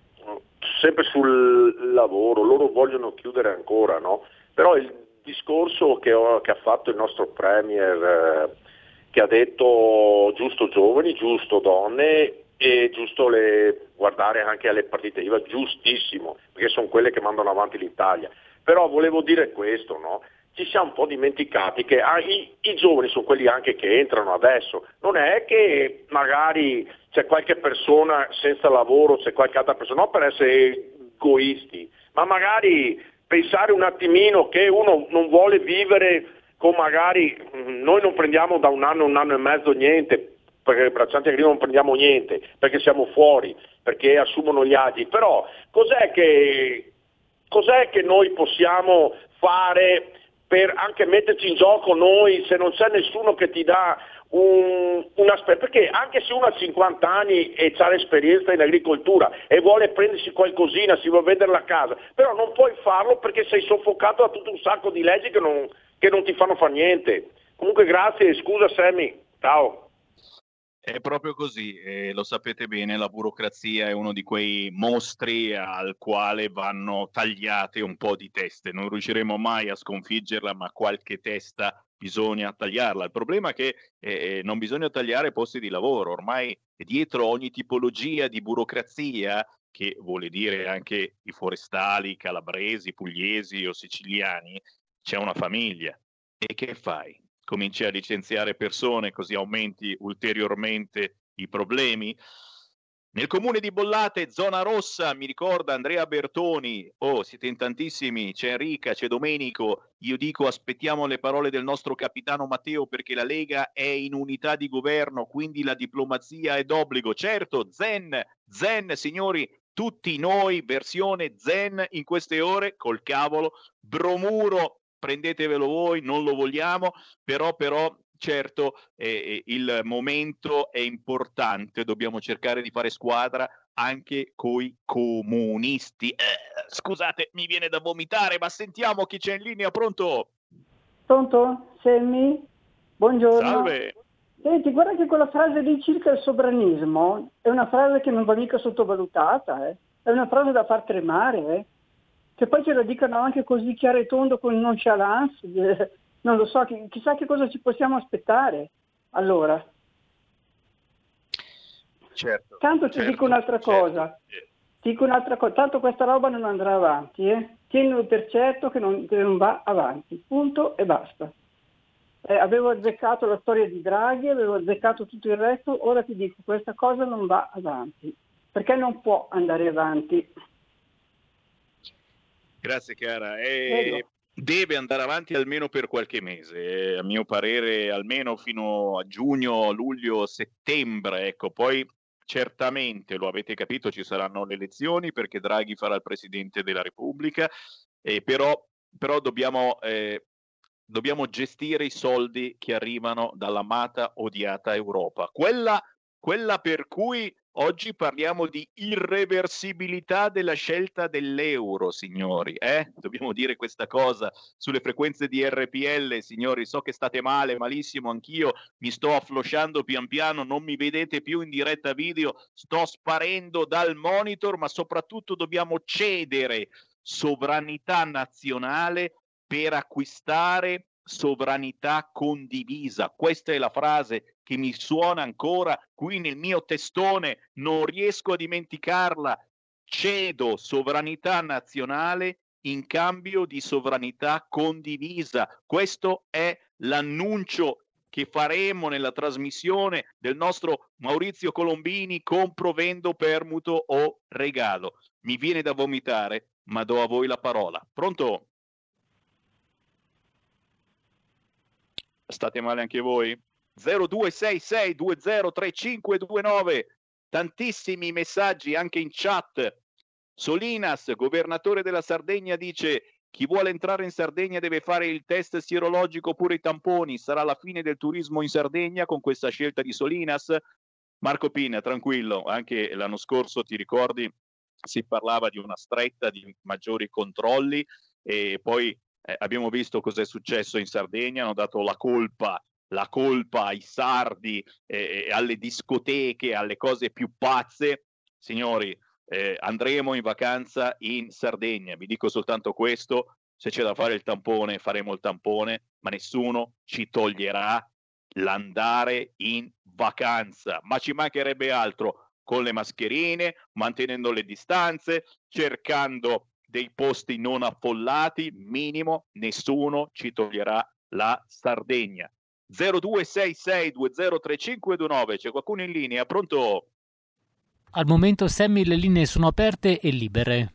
Speaker 15: sempre sul lavoro, loro vogliono chiudere ancora, no? Però il discorso che, ho- che ha fatto il nostro Premier, eh, che ha detto giusto giovani, giusto donne e giusto le- guardare anche alle partite IVA, giustissimo, perché sono quelle che mandano avanti l'Italia. Però volevo dire questo, no? Ci siamo un po' dimenticati che ah, i, i giovani sono quelli anche che entrano adesso. Non è che magari c'è qualche persona senza lavoro, c'è qualche altra persona, non per essere egoisti, ma magari pensare un attimino che uno non vuole vivere con magari, noi non prendiamo da un anno, un anno e mezzo niente, perché braccianti agricoli non prendiamo niente, perché siamo fuori, perché assumono gli agi, però cos'è che, cos'è che noi possiamo fare per anche metterci in gioco noi se non c'è nessuno che ti dà un, un aspetto, perché anche se uno ha 50 anni e ha l'esperienza in agricoltura e vuole prendersi qualcosina, si vuole vendere la casa, però non puoi farlo perché sei soffocato da tutto un sacco di leggi che non, che non ti fanno fare niente. Comunque grazie, scusa Sammy, ciao.
Speaker 3: È proprio così, e lo sapete bene, la burocrazia è uno di quei mostri al quale vanno tagliate un po' di teste. Non riusciremo mai a sconfiggerla, ma qualche testa bisogna tagliarla. Il problema è che eh, non bisogna tagliare posti di lavoro, ormai dietro ogni tipologia di burocrazia, che vuole dire anche i forestali, calabresi, pugliesi o siciliani, c'è una famiglia. E che fai? Cominci a licenziare persone così aumenti ulteriormente i problemi? Nel comune di Bollate, zona rossa, mi ricorda Andrea Bertoni, oh siete in tantissimi, c'è Enrica, c'è Domenico, io dico aspettiamo le parole del nostro capitano Matteo perché la Lega è in unità di governo, quindi la diplomazia è d'obbligo. Certo, zen, zen signori, tutti noi, versione zen in queste ore, col cavolo, bromuro, prendetevelo voi, non lo vogliamo, però però certo eh, eh, il momento è importante, dobbiamo cercare di fare squadra anche coi comunisti. Eh, scusate, mi viene da vomitare, ma sentiamo chi c'è in linea, pronto?
Speaker 16: Pronto? Semmi? Buongiorno.
Speaker 3: Salve.
Speaker 16: Senti, guarda che quella frase lì circa il sovranismo è una frase che non va mica sottovalutata, eh. è una frase da far tremare, eh. Che poi ce la dicano anche così chiaro e tondo con nonchalance, eh, non lo so, chi- chissà che cosa ci possiamo aspettare. Allora,
Speaker 3: Certo.
Speaker 16: tanto ti
Speaker 3: certo,
Speaker 16: dico un'altra
Speaker 3: certo.
Speaker 16: cosa, dico un'altra cosa, tanto questa roba non andrà avanti, eh. tienilo per certo che non, che non va avanti, punto e basta. Eh, avevo azzeccato la storia di Draghi, avevo azzeccato tutto il resto, ora ti dico questa cosa non va avanti, perché non può andare avanti.
Speaker 3: Grazie cara. E deve andare avanti almeno per qualche mese, eh, a mio parere almeno fino a giugno, luglio, settembre, ecco, poi certamente lo avete capito ci saranno le elezioni perché Draghi farà il Presidente della Repubblica, e però, però dobbiamo, eh, dobbiamo gestire i soldi che arrivano dall'amata, odiata Europa, quella, quella per cui Oggi parliamo di irreversibilità della scelta dell'euro, signori. Eh? Dobbiamo dire questa cosa sulle frequenze di RPL, signori. So che state male, malissimo, anch'io mi sto afflosciando pian piano, non mi vedete più in diretta video, sto sparendo dal monitor, ma soprattutto dobbiamo cedere sovranità nazionale per acquistare sovranità condivisa. Questa è la frase che mi suona ancora qui nel mio testone, non riesco a dimenticarla. Cedo sovranità nazionale in cambio di sovranità condivisa. Questo è l'annuncio che faremo nella trasmissione del nostro Maurizio Colombini compro, vendo, permuto o regalo. Mi viene da vomitare, ma do a voi la parola. Pronto? State male anche voi? 0266203529 tantissimi messaggi anche in chat. Solinas, governatore della Sardegna dice chi vuole entrare in Sardegna deve fare il test sierologico oppure i tamponi. Sarà la fine del turismo in Sardegna con questa scelta di Solinas. Marco Pina, tranquillo, anche l'anno scorso ti ricordi si parlava di una stretta di maggiori controlli e poi eh, abbiamo visto cosa è successo in Sardegna, hanno dato la colpa, la colpa ai sardi, eh, alle discoteche, alle cose più pazze. Signori, eh, andremo in vacanza in Sardegna, vi dico soltanto questo, se c'è da fare il tampone faremo il tampone, ma nessuno ci toglierà l'andare in vacanza, ma ci mancherebbe altro con le mascherine, mantenendo le distanze, cercando dei posti non affollati, minimo, nessuno ci toglierà la Sardegna. 0266203529, c'è qualcuno in linea? Pronto?
Speaker 5: Al momento Sammy le linee sono aperte e libere.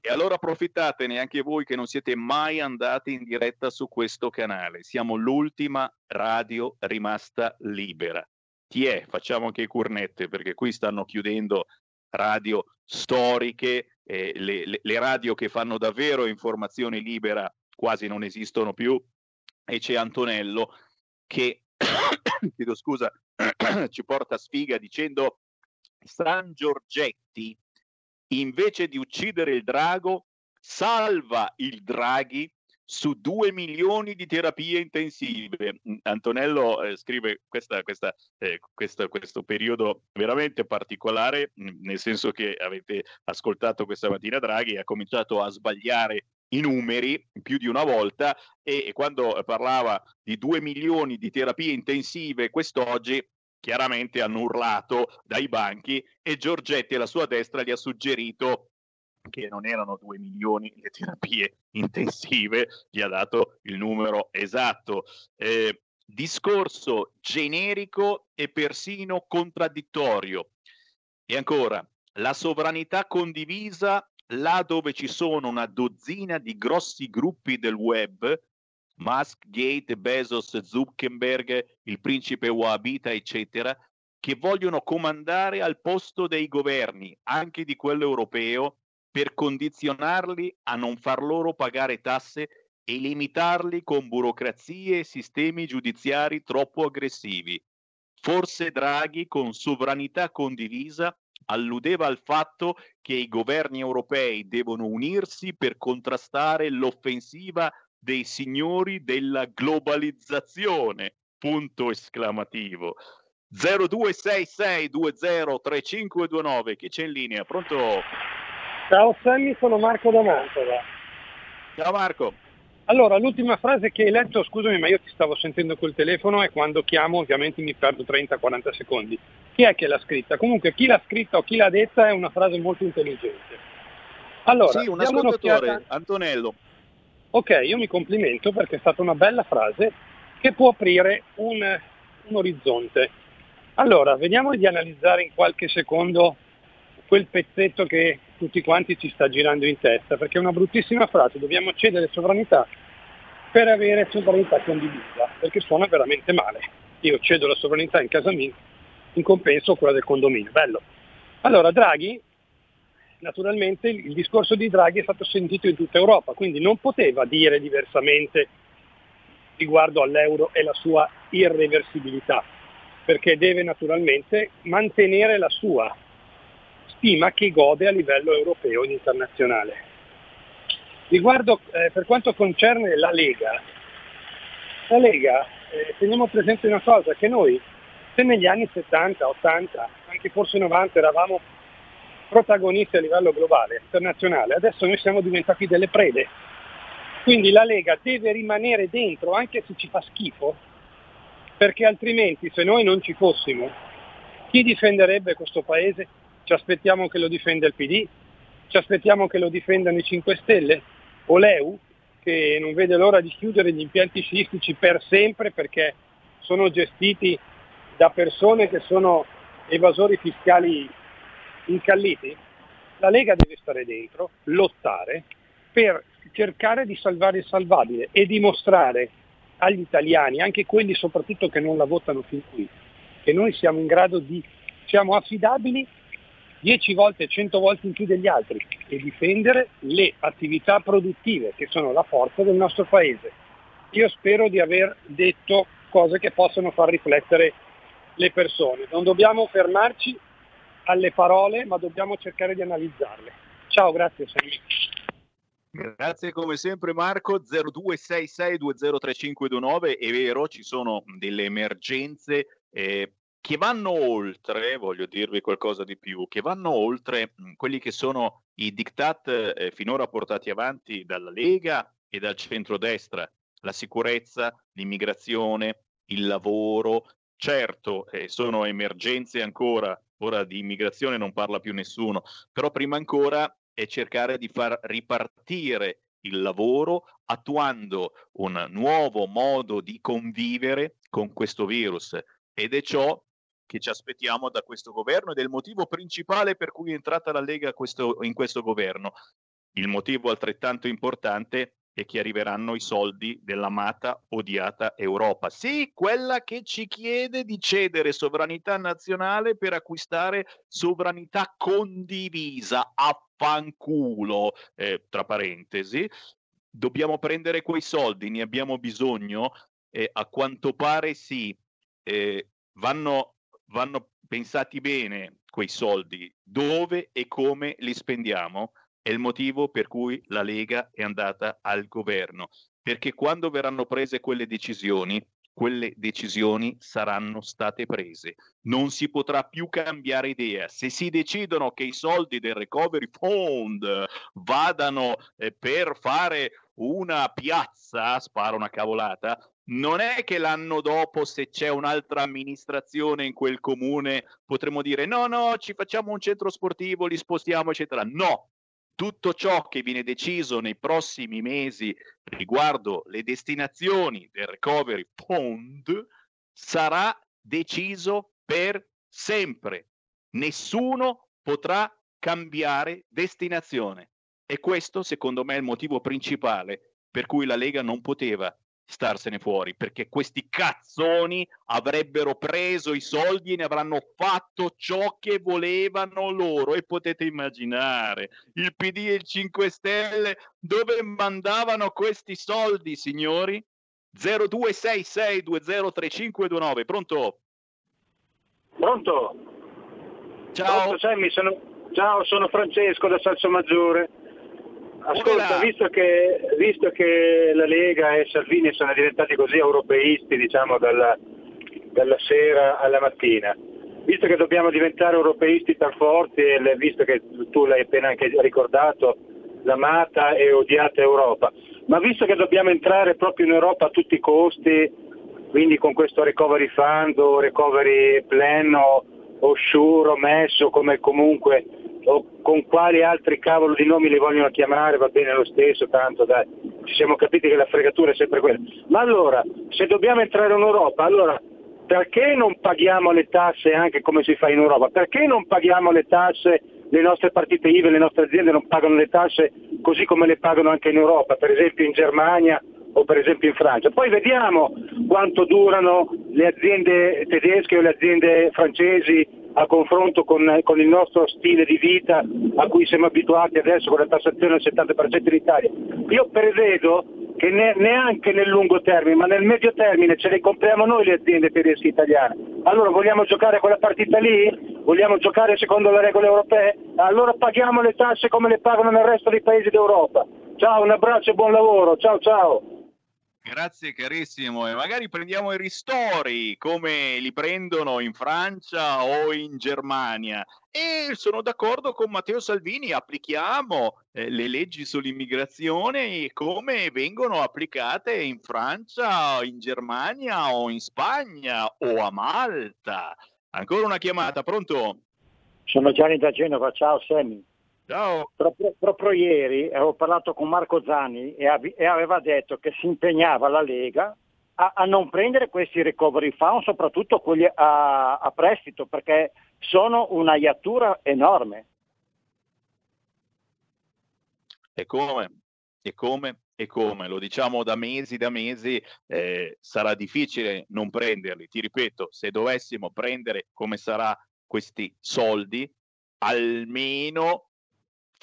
Speaker 3: E allora approfittatene anche voi che non siete mai andati in diretta su questo canale. Siamo l'ultima radio rimasta libera. Chi è? Facciamo anche i cornette perché qui stanno chiudendo radio storiche, eh, le, le- le radio che fanno davvero informazione libera quasi non esistono più e c'è Antonello che, (coughs) chiedo scusa, (coughs) ci porta sfiga dicendo San Giorgetti invece di uccidere il drago, salva il Draghi su 2 milioni di terapie intensive. Mm, Antonello eh, scrive questa, questa, eh, questa- questo periodo veramente particolare, mm, nel senso che avete ascoltato questa mattina Draghi ha cominciato a sbagliare i numeri più di una volta e, e quando parlava di 2 milioni di terapie intensive quest'oggi chiaramente hanno urlato dai banchi e Giorgetti alla sua destra gli ha suggerito che non erano 2 milioni le terapie intensive, gli ha dato il numero esatto. Eh, discorso generico e persino contraddittorio. E ancora, la sovranità condivisa là dove ci sono una dozzina di grossi gruppi del web, Musk, Gate, Bezos, Zuckerberg, il principe Wahhabita, eccetera, che vogliono comandare al posto dei governi, anche di quello europeo, per condizionarli a non far loro pagare tasse e limitarli con burocrazie e sistemi giudiziari troppo aggressivi. Forse Draghi, con sovranità condivisa, alludeva al fatto che i governi europei devono unirsi per contrastare l'offensiva dei signori della globalizzazione. Punto esclamativo. 0266203529 che c'è in linea. Pronto?
Speaker 17: Ciao Sammy, sono Marco da Mantova.
Speaker 3: Ciao Marco.
Speaker 17: Allora, l'ultima frase che hai letto, scusami, ma io ti stavo sentendo col telefono e quando chiamo ovviamente mi perdo 30-40 secondi. Chi è che l'ha scritta? Comunque chi l'ha scritta o chi l'ha detta è una frase molto intelligente. Allora,
Speaker 3: sì, un ascoltatore, Antonello.
Speaker 17: Ok, io mi complimento perché è stata una bella frase che può aprire un, un orizzonte. Allora, vediamo di analizzare in qualche secondo quel pezzetto che tutti quanti ci sta girando in testa, perché è una bruttissima frase, dobbiamo cedere sovranità per avere sovranità condivisa, perché suona veramente male. Io cedo la sovranità in casa mia, in compenso quella del condominio. Bello. Allora, Draghi, naturalmente il, discorso di Draghi è stato sentito in tutta Europa, quindi non poteva dire diversamente riguardo all'euro e la sua irreversibilità, perché deve naturalmente mantenere la sua stima che gode a livello europeo ed internazionale. Riguardo, eh, per quanto concerne la Lega, la Lega, eh, teniamo presente una cosa, che noi se negli anni 70, 80, anche forse 90 eravamo protagonisti a livello globale, internazionale, adesso noi siamo diventati delle prede. Quindi la Lega deve rimanere dentro anche se ci fa schifo, perché altrimenti se noi non ci fossimo, chi difenderebbe questo paese? Ci aspettiamo che lo difenda il PD? Ci aspettiamo che lo difendano i 5 Stelle? O l'EU, che non vede l'ora di chiudere gli impianti sciistici per sempre perché sono gestiti da persone che sono evasori fiscali incalliti? La Lega deve stare dentro, lottare per cercare di salvare il salvabile e dimostrare agli italiani, anche quelli soprattutto che non la votano fin qui, che noi siamo in grado di, siamo affidabili 10 volte, 100 volte in più degli altri e difendere le attività produttive che sono la forza del nostro paese. Io spero di aver detto cose che possono far riflettere le persone. Non dobbiamo fermarci alle parole, ma dobbiamo cercare di analizzarle. Ciao, grazie Sammy.
Speaker 3: Grazie come sempre Marco 0266203529 è vero ci sono delle emergenze eh, che vanno oltre voglio dirvi qualcosa di più che vanno oltre quelli che sono i diktat eh, finora portati avanti dalla Lega e dal centrodestra, la sicurezza, l'immigrazione, il lavoro. Certo, eh, sono emergenze ancora, ora di immigrazione non parla più nessuno, però prima ancora è cercare di far ripartire il lavoro attuando un nuovo modo di convivere con questo virus. Ed è ciò che ci aspettiamo da questo governo ed è il motivo principale per cui è entrata la Lega questo- in questo governo. Il motivo altrettanto importante è che arriveranno i soldi dell'amata, odiata Europa. Sì, quella che ci chiede di cedere sovranità nazionale per acquistare sovranità condivisa. Affanculo, eh, tra parentesi. Dobbiamo prendere quei soldi, ne abbiamo bisogno? Eh, a quanto pare sì. Eh, vanno, vanno pensati bene quei soldi, dove e come li spendiamo è il motivo per cui la Lega è andata al governo, perché quando verranno prese quelle decisioni, quelle decisioni saranno state prese. Non si potrà più cambiare idea. Se si decidono che i soldi del Recovery Fund vadano eh, per fare una piazza, sparo una cavolata, non è che l'anno dopo, se c'è un'altra amministrazione in quel comune, potremo dire no, no, ci facciamo un centro sportivo, li spostiamo, eccetera. No, tutto ciò che viene deciso nei prossimi mesi riguardo le destinazioni del Recovery Fund sarà deciso per sempre. Nessuno potrà cambiare destinazione. E questo, secondo me, è il motivo principale per cui la Lega non poteva starsene fuori, perché questi cazzoni avrebbero preso i soldi e ne avranno fatto ciò che volevano loro. E potete immaginare il PD e il 5 Stelle dove mandavano questi soldi, signori? 0266203529, pronto?
Speaker 18: Pronto?
Speaker 3: Ciao.
Speaker 18: Pronto, Sammy, sono... Ciao, sono Francesco da Salsomaggiore. Ascolta, visto che, visto che la Lega e Salvini sono diventati così europeisti, diciamo, dalla, dalla sera alla mattina, visto che dobbiamo diventare europeisti per forti e visto che tu l'hai appena anche ricordato, l'amata e odiata Europa, ma visto che dobbiamo entrare proprio in Europa a tutti i costi, quindi con questo recovery fund o recovery plan o, o sure o messo come comunque o con quali altri cavolo di nomi li vogliono chiamare, va bene lo stesso, tanto dai, ci siamo capiti che la fregatura è sempre quella. Ma allora, se dobbiamo entrare in Europa, allora perché non paghiamo le tasse anche come si fa in Europa? Perché non paghiamo le tasse, le nostre partite IVA, le nostre aziende non pagano le tasse così come le pagano anche in Europa, per esempio in Germania o per esempio in Francia. Poi vediamo quanto durano le aziende tedesche o le aziende francesi a confronto con, con il nostro stile di vita a cui siamo abituati adesso con la tassazione al 70% in Italia. Io prevedo che ne- neanche nel lungo termine, ma nel medio termine ce le compriamo noi le aziende tedesche italiane. Allora vogliamo giocare quella partita lì? Vogliamo giocare secondo le regole europee? Allora paghiamo le tasse come le pagano nel resto dei paesi d'Europa. Ciao, un abbraccio e buon lavoro. Ciao ciao.
Speaker 3: Grazie carissimo e magari prendiamo i ristori come li prendono in Francia o in Germania e sono d'accordo con Matteo Salvini, applichiamo eh, le leggi sull'immigrazione come vengono applicate in Francia, in Germania o in Spagna o a Malta. Ancora una chiamata, pronto?
Speaker 19: Sono Gianni da Genova, ciao Sammy.
Speaker 3: Ciao.
Speaker 19: Proprio, proprio ieri avevo parlato con Marco Zanni e, ave- e aveva detto che si impegnava la Lega a, a non prendere questi recovery fund, soprattutto quelli a, a prestito, perché sono una iattura enorme.
Speaker 3: E come? E come? E come? Lo diciamo da mesi, da mesi, eh, sarà difficile non prenderli. Ti ripeto, se dovessimo prendere come sarà questi soldi, almeno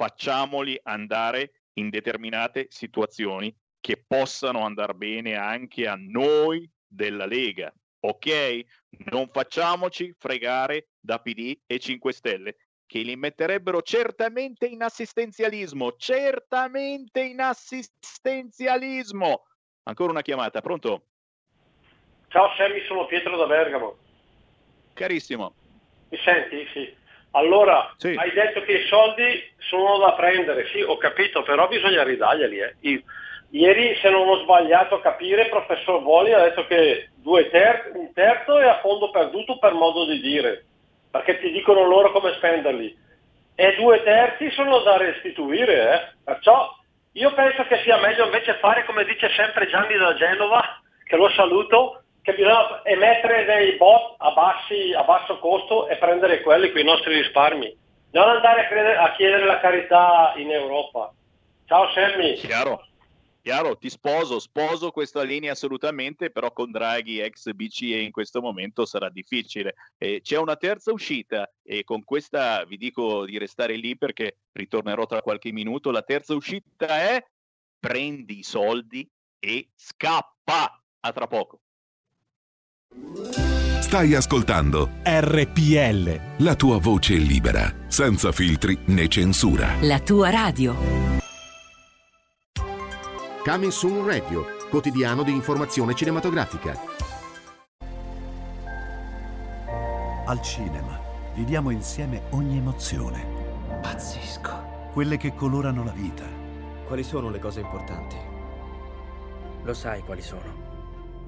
Speaker 3: facciamoli andare in determinate situazioni che possano andare bene anche a noi della Lega. Ok? Non facciamoci fregare da PD e 5 Stelle che li metterebbero certamente in assistenzialismo, certamente in assistenzialismo. Ancora una chiamata, pronto?
Speaker 20: Ciao Sammy, sono Pietro da Bergamo.
Speaker 3: Carissimo.
Speaker 20: Mi senti? Sì. Allora, hai detto che i soldi sono da prendere, sì, ho capito, però bisogna ridarglieli. Eh. Ieri, se non ho sbagliato a capire, il professor Voli ha detto che due ter- un terzo è a fondo perduto per modo di dire, perché ti dicono loro come spenderli. E due terzi sono da restituire, eh. Perciò io penso che sia meglio invece fare come dice sempre Gianni da Genova, che lo saluto, che bisogna emettere dei bot a, bassi- a basso costo e prendere quelli con i nostri risparmi. Non andare a, credere- a chiedere la carità in Europa. Ciao Sammy.
Speaker 3: Chiaro. Chiaro, ti sposo, sposo questa linea assolutamente, però con Draghi ex BCE in questo momento sarà difficile. Eh, c'è una terza uscita e con questa vi dico di restare lì perché ritornerò tra qualche minuto. La terza uscita è prendi i soldi e scappa. A tra poco.
Speaker 10: Stai ascoltando RPL. La tua voce libera, senza filtri né censura.
Speaker 21: La tua radio.
Speaker 22: Coming Soon Radio, quotidiano di informazione cinematografica.
Speaker 23: Al cinema viviamo insieme ogni emozione.
Speaker 24: Pazzesco.
Speaker 23: Quelle che colorano la vita.
Speaker 24: Quali sono le cose importanti? Lo sai quali sono.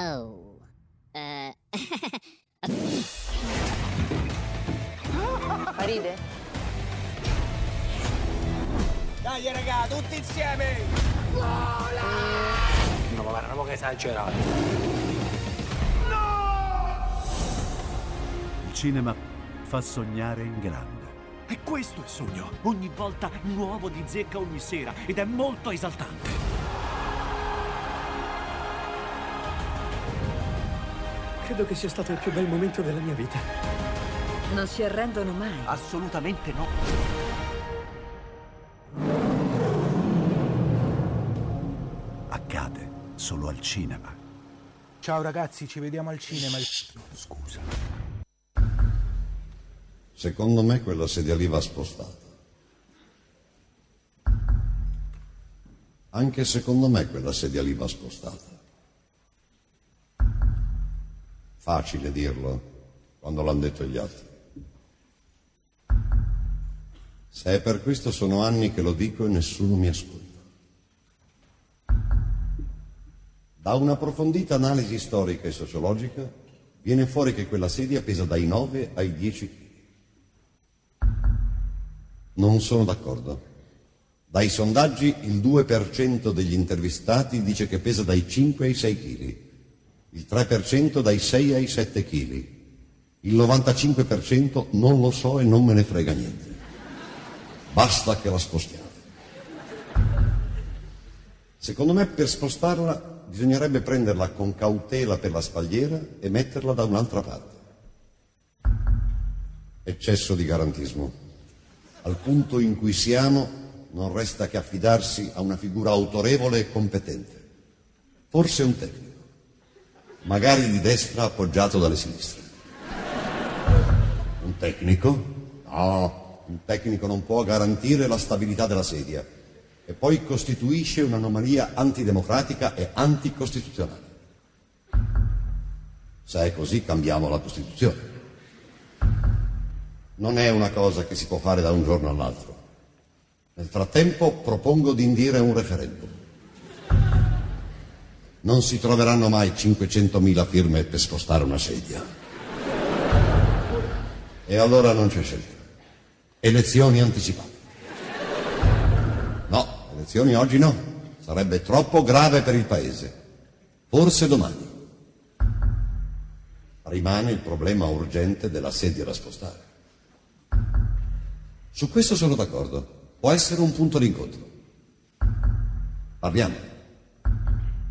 Speaker 25: Oh. Eh. (laughs)
Speaker 26: Ride?
Speaker 24: Dai raga, tutti insieme!
Speaker 23: No, ma guarda, che esagerato. Il cinema fa sognare in grande.
Speaker 27: E questo è il sogno. Ogni volta nuovo di zecca ogni sera ed è molto esaltante.
Speaker 24: Credo che sia stato il più bel momento della mia vita.
Speaker 11: Non si arrendono mai.
Speaker 27: Assolutamente no.
Speaker 23: Accade solo al cinema.
Speaker 28: Ciao ragazzi, ci vediamo al cinema. Scusa.
Speaker 29: Secondo me quella sedia lì va spostata. Anche secondo me quella sedia lì va spostata. Facile dirlo quando l'hanno detto gli altri. Se è per questo sono anni che lo dico e nessuno mi ascolta. Da un'approfondita analisi storica e sociologica viene fuori che quella sedia pesa dai 9 ai 10 kg. Non sono d'accordo. Dai sondaggi il 2% degli intervistati dice che pesa dai 5 ai 6 kg, il 3% dai 6 ai 7 kg, il 95% non lo so e non me ne frega niente. Basta che la spostiamo. Secondo me per spostarla bisognerebbe prenderla con cautela per la spalliera e metterla da un'altra parte. Eccesso di garantismo. Al punto in cui siamo non resta che affidarsi a una figura autorevole e competente. Forse un tecnico, magari di destra appoggiato dalle sinistre. Un tecnico? No, un tecnico non può garantire la stabilità della sedia e poi costituisce un'anomalia antidemocratica e anticostituzionale. Se è così cambiamo la Costituzione. Non è una cosa che si può fare da un giorno all'altro. Nel frattempo propongo di indire un referendum. Non si troveranno mai 500.000 firme per spostare una sedia. E allora non c'è scelta. Elezioni anticipate. No, elezioni oggi no. Sarebbe troppo grave per il Paese. Forse domani. Rimane il problema urgente della sedia da spostare. Su questo sono d'accordo. Può essere un punto d'incontro. Parliamo.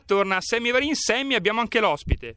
Speaker 21: Torna Sammy Varin. Sammy, abbiamo anche l'ospite.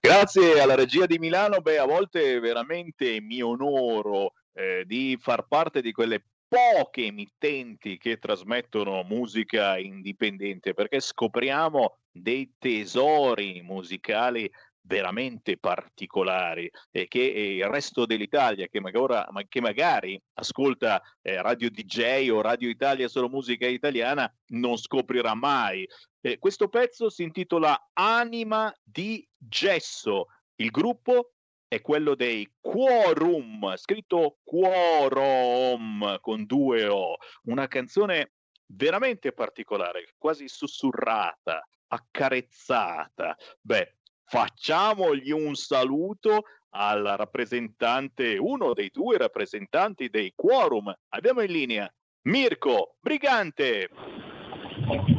Speaker 3: Grazie alla regia di Milano, beh, a volte veramente mi onoro eh, di far parte di quelle poche emittenti che trasmettono musica indipendente perché scopriamo dei tesori musicali veramente particolari e che eh, il resto dell'Italia che magari, che magari ascolta eh, Radio DJ o Radio Italia solo musica italiana non scoprirà mai. Eh, questo pezzo si intitola Anima di Gesso. Il gruppo è quello dei Quorum, scritto Quorum con due O, una canzone veramente particolare, quasi sussurrata, accarezzata. Beh, facciamogli un saluto al rappresentante, uno dei due rappresentanti dei quorum. Abbiamo in linea Mirko Brigante.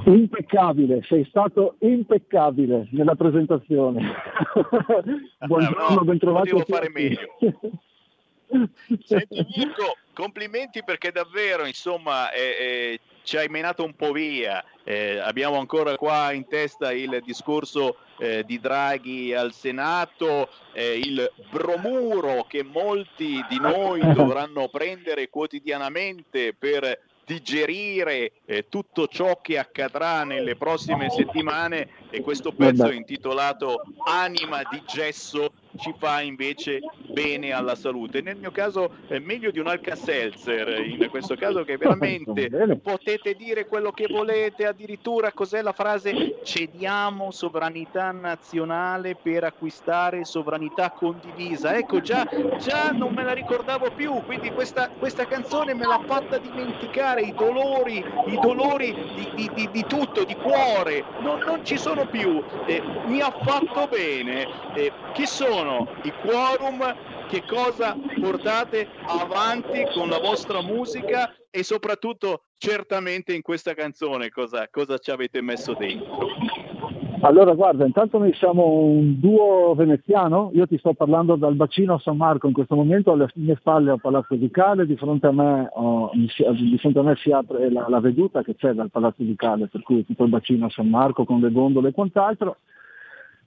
Speaker 30: Impeccabile, sei stato impeccabile nella presentazione. (laughs) Buongiorno,
Speaker 3: no,
Speaker 30: ben trovato.
Speaker 3: Potevo fare meglio. (laughs) Senti Mirko, complimenti perché davvero, insomma, eh, eh, ci hai menato un po' via. Eh, abbiamo ancora qua in testa il discorso eh, di Draghi al Senato, eh, il bromuro che molti di noi (laughs) dovranno prendere quotidianamente per digerire eh, tutto ciò che accadrà nelle prossime settimane e questo pezzo intitolato Anima di gesso ci fa invece bene alla salute. Nel mio caso è meglio di un Alka-Seltzer, in questo caso che veramente potete dire quello che volete, addirittura cos'è la frase cediamo sovranità nazionale per acquistare sovranità condivisa. Ecco, già, già non me la ricordavo più, quindi questa, questa canzone me l'ha fatta dimenticare i dolori, i dolori di, di, di, di tutto, di cuore, non, non ci sono più. Eh, mi ha fatto bene. Eh, chi sono? I quorum, che cosa portate avanti con la vostra musica e soprattutto certamente in questa canzone cosa, cosa ci avete messo dentro.
Speaker 30: Allora guarda, intanto noi siamo un duo veneziano, io ti sto parlando dal bacino a San Marco in questo momento, alle mie spalle ho Palazzo Ducale, di fronte a me, ho, di fronte a me si apre la, la, veduta che c'è dal Palazzo Ducale, per cui tutto il bacino a San Marco con le gondole e quant'altro.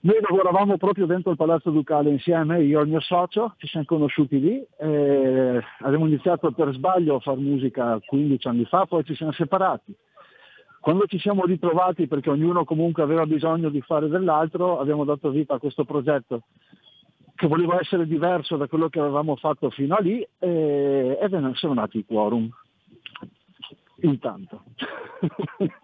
Speaker 30: Noi lavoravamo proprio dentro il Palazzo Ducale insieme, io e il mio socio, ci siamo conosciuti lì, abbiamo iniziato per sbaglio a fare musica 15 anni fa, poi ci siamo separati. Quando ci siamo ritrovati, perché ognuno comunque aveva bisogno di fare dell'altro, abbiamo dato vita a questo progetto che voleva essere diverso da quello che avevamo fatto fino a lì e, e sono nati i quorum. Intanto. (laughs)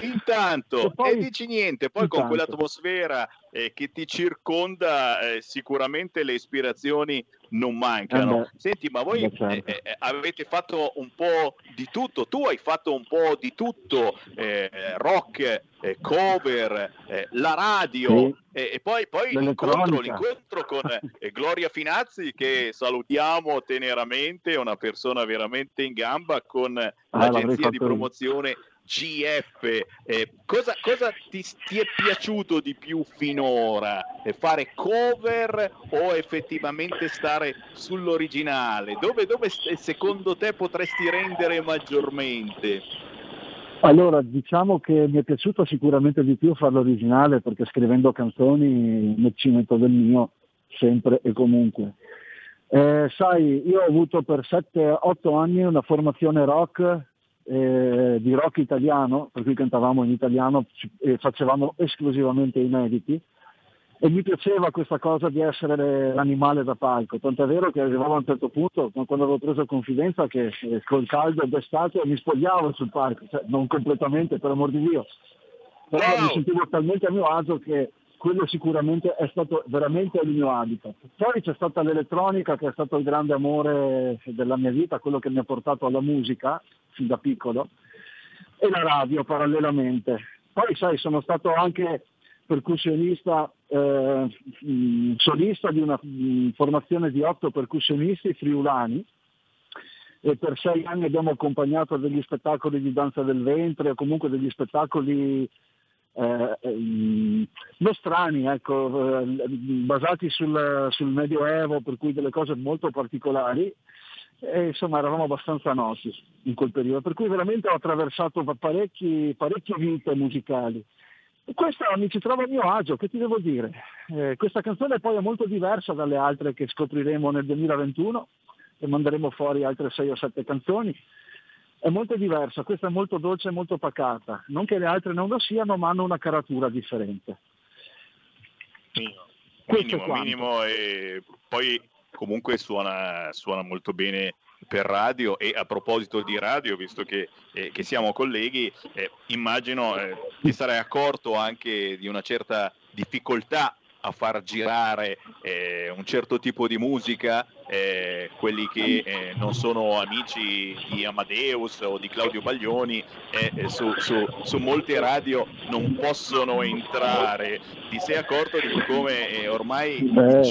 Speaker 3: Intanto, e, poi, e dici niente, poi intanto. con quell'atmosfera eh, che ti circonda eh, sicuramente le ispirazioni non mancano. Eh Senti, ma voi certo. Eh, eh, avete fatto un po' di tutto, tu hai fatto un po' di tutto, eh, rock, cover, la radio sì. e, poi, poi l'incontro, l'incontro, con (laughs) Gloria Finazzi che salutiamo teneramente, una persona veramente in gamba con ah, l'agenzia di promozione io GF, eh, cosa, cosa ti, ti, è piaciuto di più finora? Eh, fare cover o effettivamente stare sull'originale? Dove, dove secondo te potresti rendere maggiormente?
Speaker 30: Allora, diciamo che mi è piaciuto sicuramente di più fare l'originale perché scrivendo canzoni mi ci metto del mio sempre e comunque. Eh, sai, io ho avuto per 7-8 anni una formazione rock eh, di rock italiano, per cui cantavamo in italiano e facevamo esclusivamente inediti. E mi piaceva questa cosa di essere l'animale da palco, tant'è vero che arrivavo a un certo punto, quando avevo preso confidenza, che eh, col caldo d'estate mi spogliavo sul palco, cioè, non completamente per amor di Dio, però wow. mi sentivo talmente a mio agio che quello sicuramente è stato veramente il mio habitat. Poi c'è stata l'elettronica che è stato il grande amore della mia vita, quello che mi ha portato alla musica fin da piccolo, e la radio parallelamente. Poi sai, sono stato anche percussionista, eh, solista di una formazione di otto percussionisti friulani e per sei anni abbiamo accompagnato degli spettacoli di danza del ventre o comunque degli spettacoli eh, ehm, nostrani, ecco, eh, basati sul, sul, Medioevo, per cui delle cose molto particolari. E insomma eravamo abbastanza noti in quel periodo, per cui veramente ho attraversato parecchie vite musicali. E questa mi ci trova a mio agio, che ti devo dire? Eh, questa canzone poi è molto diversa dalle altre che scopriremo nel 2021 e manderemo fuori altre 6 o 7 canzoni è molto diversa, questa è molto dolce e molto pacata, non che le altre non lo siano, ma hanno una caratura differente.
Speaker 3: Minimo, minimo, e poi comunque suona, suona, molto bene per radio. E a proposito di radio, visto che, eh, che siamo colleghi, eh, immagino eh, ti sarai accorto anche di una certa difficoltà a far girare eh, un certo tipo di musica, eh, quelli che eh, non sono amici di Amadeus o di Claudio Baglioni, eh, eh, su, su, su, molte radio non possono entrare. Ti sei accorto di come eh, ormai eh,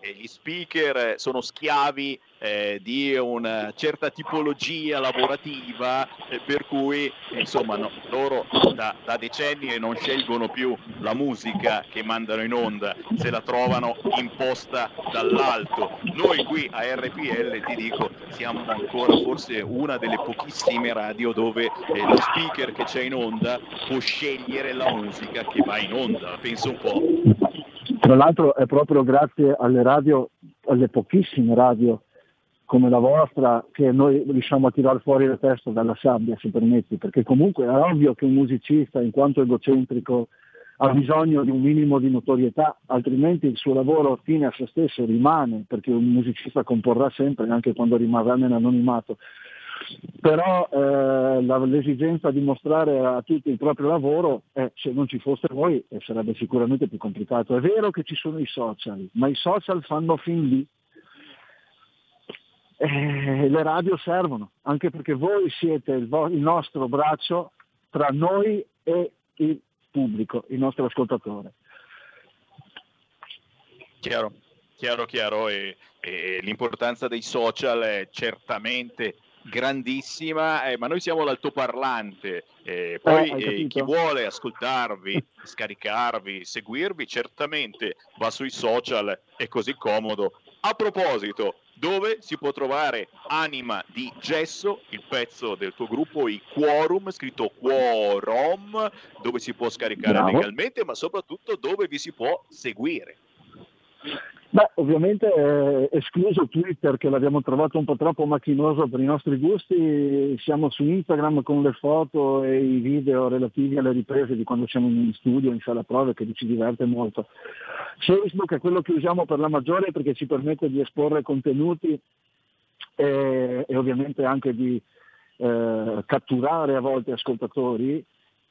Speaker 3: gli speaker sono schiavi eh, di una certa tipologia lavorativa eh, per cui insomma no, loro da, da, decenni non scelgono più la musica che mandano in onda, se la trovano imposta dall'alto. Noi qui a RPL ti dico siamo ancora forse una delle pochissime radio dove eh, lo speaker che c'è in onda può scegliere la musica che va in onda, penso un po'.
Speaker 30: Tra l'altro è proprio grazie alle radio, alle pochissime radio come la vostra che noi riusciamo a tirare fuori la testa dalla sabbia, se permetti, perché comunque è ovvio che un musicista, in quanto egocentrico, ha bisogno di un minimo di notorietà, altrimenti il suo lavoro fine a se stesso rimane, perché un musicista comporrà sempre, anche quando rimarrà nell'anonimato. Però eh, l'esigenza di mostrare a tutti il proprio lavoro, eh, se non ci foste voi, eh, sarebbe sicuramente più complicato. È vero che ci sono i social, ma i social fanno fin lì eh, le radio servono, anche perché voi siete il, vo- il, nostro braccio tra noi e il pubblico, il nostro ascoltatore.
Speaker 3: Chiaro, chiaro, chiaro, e, e l'importanza dei social è certamente grandissima, eh, ma noi siamo l'altoparlante. Eh, poi eh, chi vuole ascoltarvi, scaricarvi, seguirvi, certamente va sui social, è così comodo. A proposito, dove si può trovare Anima di Gesso, il pezzo del tuo gruppo, i Quorum, scritto Quorum, dove si può scaricare Bravo. legalmente, ma soprattutto dove vi si può seguire.
Speaker 30: Beh, ovviamente eh, escluso Twitter che l'abbiamo trovato un po' troppo macchinoso per i nostri gusti, siamo su Instagram con le foto e i video relativi alle riprese di quando siamo in studio, in sala prove, che ci diverte molto. Facebook è quello che usiamo per la maggiore perché ci permette di esporre contenuti e, e ovviamente anche di eh, catturare a volte ascoltatori.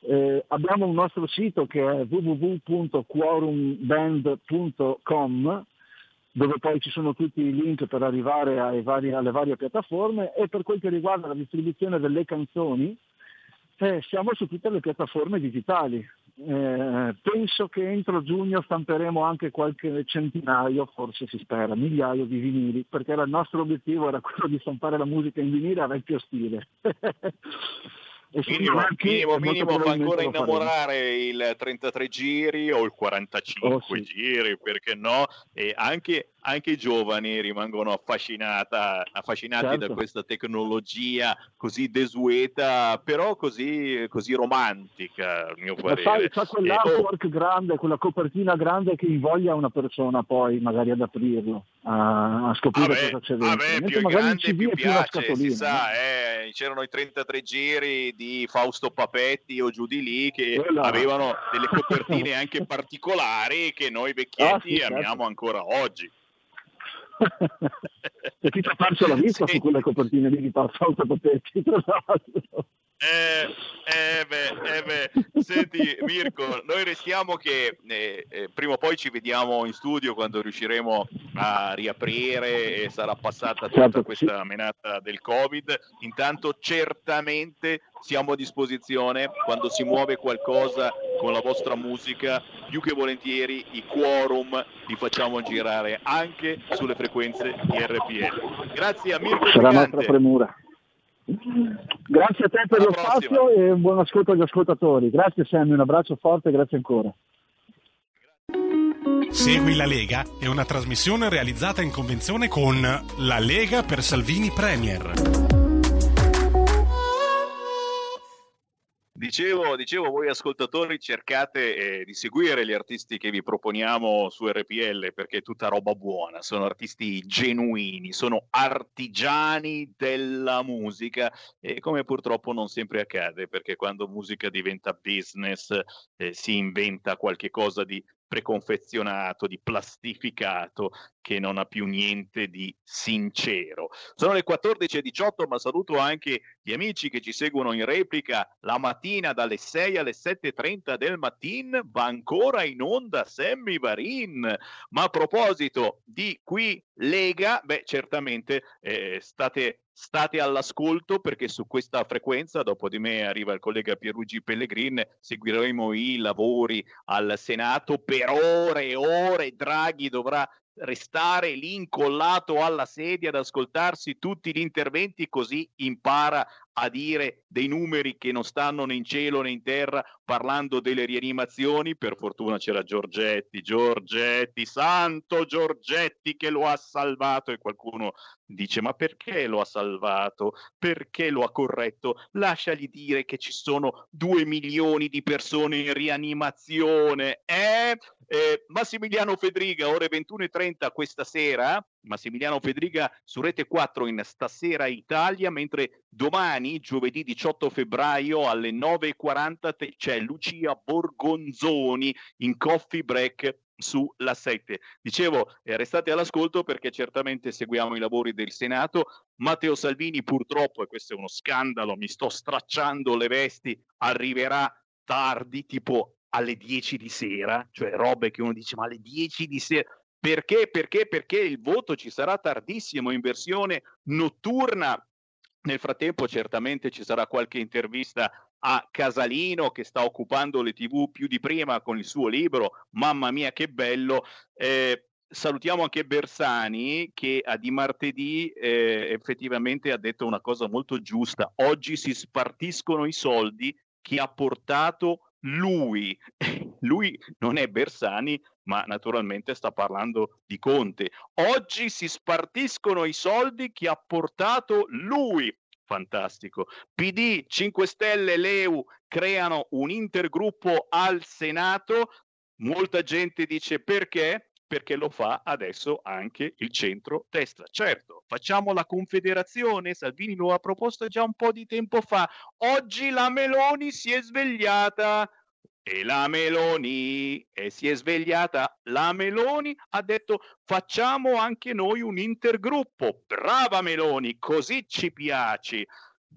Speaker 30: Eh, abbiamo un nostro sito che è www.quorumband.com dove poi ci sono tutti i link per arrivare vari, alle varie piattaforme e per quel che riguarda la distribuzione delle canzoni eh, siamo su tutte le piattaforme digitali. Eh, penso che entro giugno stamperemo anche qualche centinaio, forse si spera, migliaio di vinili, perché il nostro obiettivo era quello di stampare la musica in vinile a vecchio stile. (laughs)
Speaker 3: minimo, minimo, minimo fa ancora innamorare il 33 giri o il 45 oh, sì. giri, perché no? E anche, anche i giovani rimangono affascinati certo. da questa tecnologia così desueta, però così, così romantica, a mio parere.
Speaker 30: sai, c'è quell'artwork oh. grande, quella copertina grande che invoglia una persona poi magari ad aprirlo, a, a scoprire vabbè, cosa c'è dentro.
Speaker 3: Vabbè, più grande più piace, si sa, eh, c'erano i 33 giri di Fausto Papetti o giù di lì che Quella. avevano delle copertine (laughs) anche particolari che noi vecchietti ah, sì, certo. amiamo ancora oggi.
Speaker 30: E ha perso la vista sì. su quelle copertine di Fausto Papetti, tra l'altro.
Speaker 3: Eh, eh, beh, eh beh. Senti Mirko, noi restiamo che eh, eh, prima o poi ci vediamo in studio quando riusciremo a riaprire e sarà passata tutta certo, questa menata del Covid. Intanto certamente siamo a disposizione quando si muove qualcosa con la vostra musica, più che volentieri i quorum li facciamo girare anche sulle frequenze di RPL. Grazie a Mirko
Speaker 30: Sarà la nostra premura. Grazie a te per Alla lo prossima. spazio e un buon ascolto agli ascoltatori. Grazie Sammy, un abbraccio forte e grazie ancora.
Speaker 31: Segui la Lega è una trasmissione realizzata in convenzione con La Lega per Salvini Premier.
Speaker 3: Dicevo, dicevo, voi ascoltatori cercate eh, di seguire gli artisti che vi proponiamo su RPL perché è tutta roba buona, sono artisti genuini, sono artigiani della musica e come purtroppo non sempre accade perché quando musica diventa business eh, si inventa qualche cosa di preconfezionato, di plastificato, che non ha più niente di sincero. Sono le 14.18, ma saluto anche gli amici che ci seguono in replica la mattina dalle 6 alle 7.30 del mattino, va ancora in onda Sammy Varin. Ma a proposito di qui Lega, beh, certamente eh, state state all'ascolto perché su questa frequenza, dopo di me arriva il collega Pierluigi Pellegrin, seguiremo i lavori al Senato per ore e ore. Draghi dovrà restare lì incollato alla sedia ad ascoltarsi tutti gli interventi così impara a dire dei numeri che non stanno né in cielo né in terra, parlando delle rianimazioni. Per fortuna c'era Giorgetti, Giorgetti, santo Giorgetti che lo ha salvato e qualcuno dice ma perché lo ha salvato? Perché lo ha corretto? Lasciagli dire che ci sono due milioni di persone in rianimazione. Eh? Eh, Massimiliano Fedriga, ore 21.30 questa sera, Massimiliano Fedriga su Rete 4 in Stasera Italia, mentre domani, giovedì 18 febbraio alle 9.40 c'è Lucia Borgonzoni in Coffee Break sulla 7. Dicevo, eh, restate all'ascolto perché certamente seguiamo i lavori del Senato. Matteo Salvini purtroppo, e questo è uno scandalo, mi sto stracciando le vesti, arriverà tardi, tipo alle 10 di sera, cioè robe che uno dice ma alle 10 di sera, perché? Perché? Perché il voto ci sarà tardissimo in versione notturna. Nel frattempo certamente ci sarà qualche intervista a Casalino che sta occupando le tv più di prima con il suo libro, mamma mia che bello. Eh, salutiamo anche Bersani che di martedì eh, effettivamente ha detto una cosa molto giusta. Oggi si spartiscono i soldi che ha portato lui, lui non è Bersani, ma naturalmente sta parlando di Conte. Oggi si spartiscono i soldi che ha portato lui. Fantastico. PD, 5 Stelle, Leu creano un intergruppo al Senato. Molta gente dice perché? Perché lo fa adesso anche il centro-destra. Certo, facciamo la confederazione, Salvini lo ha proposto già un po' di tempo fa, oggi la Meloni si è svegliata. E la Meloni e si è svegliata. La Meloni ha detto facciamo anche noi un intergruppo. Brava Meloni, così ci piaci.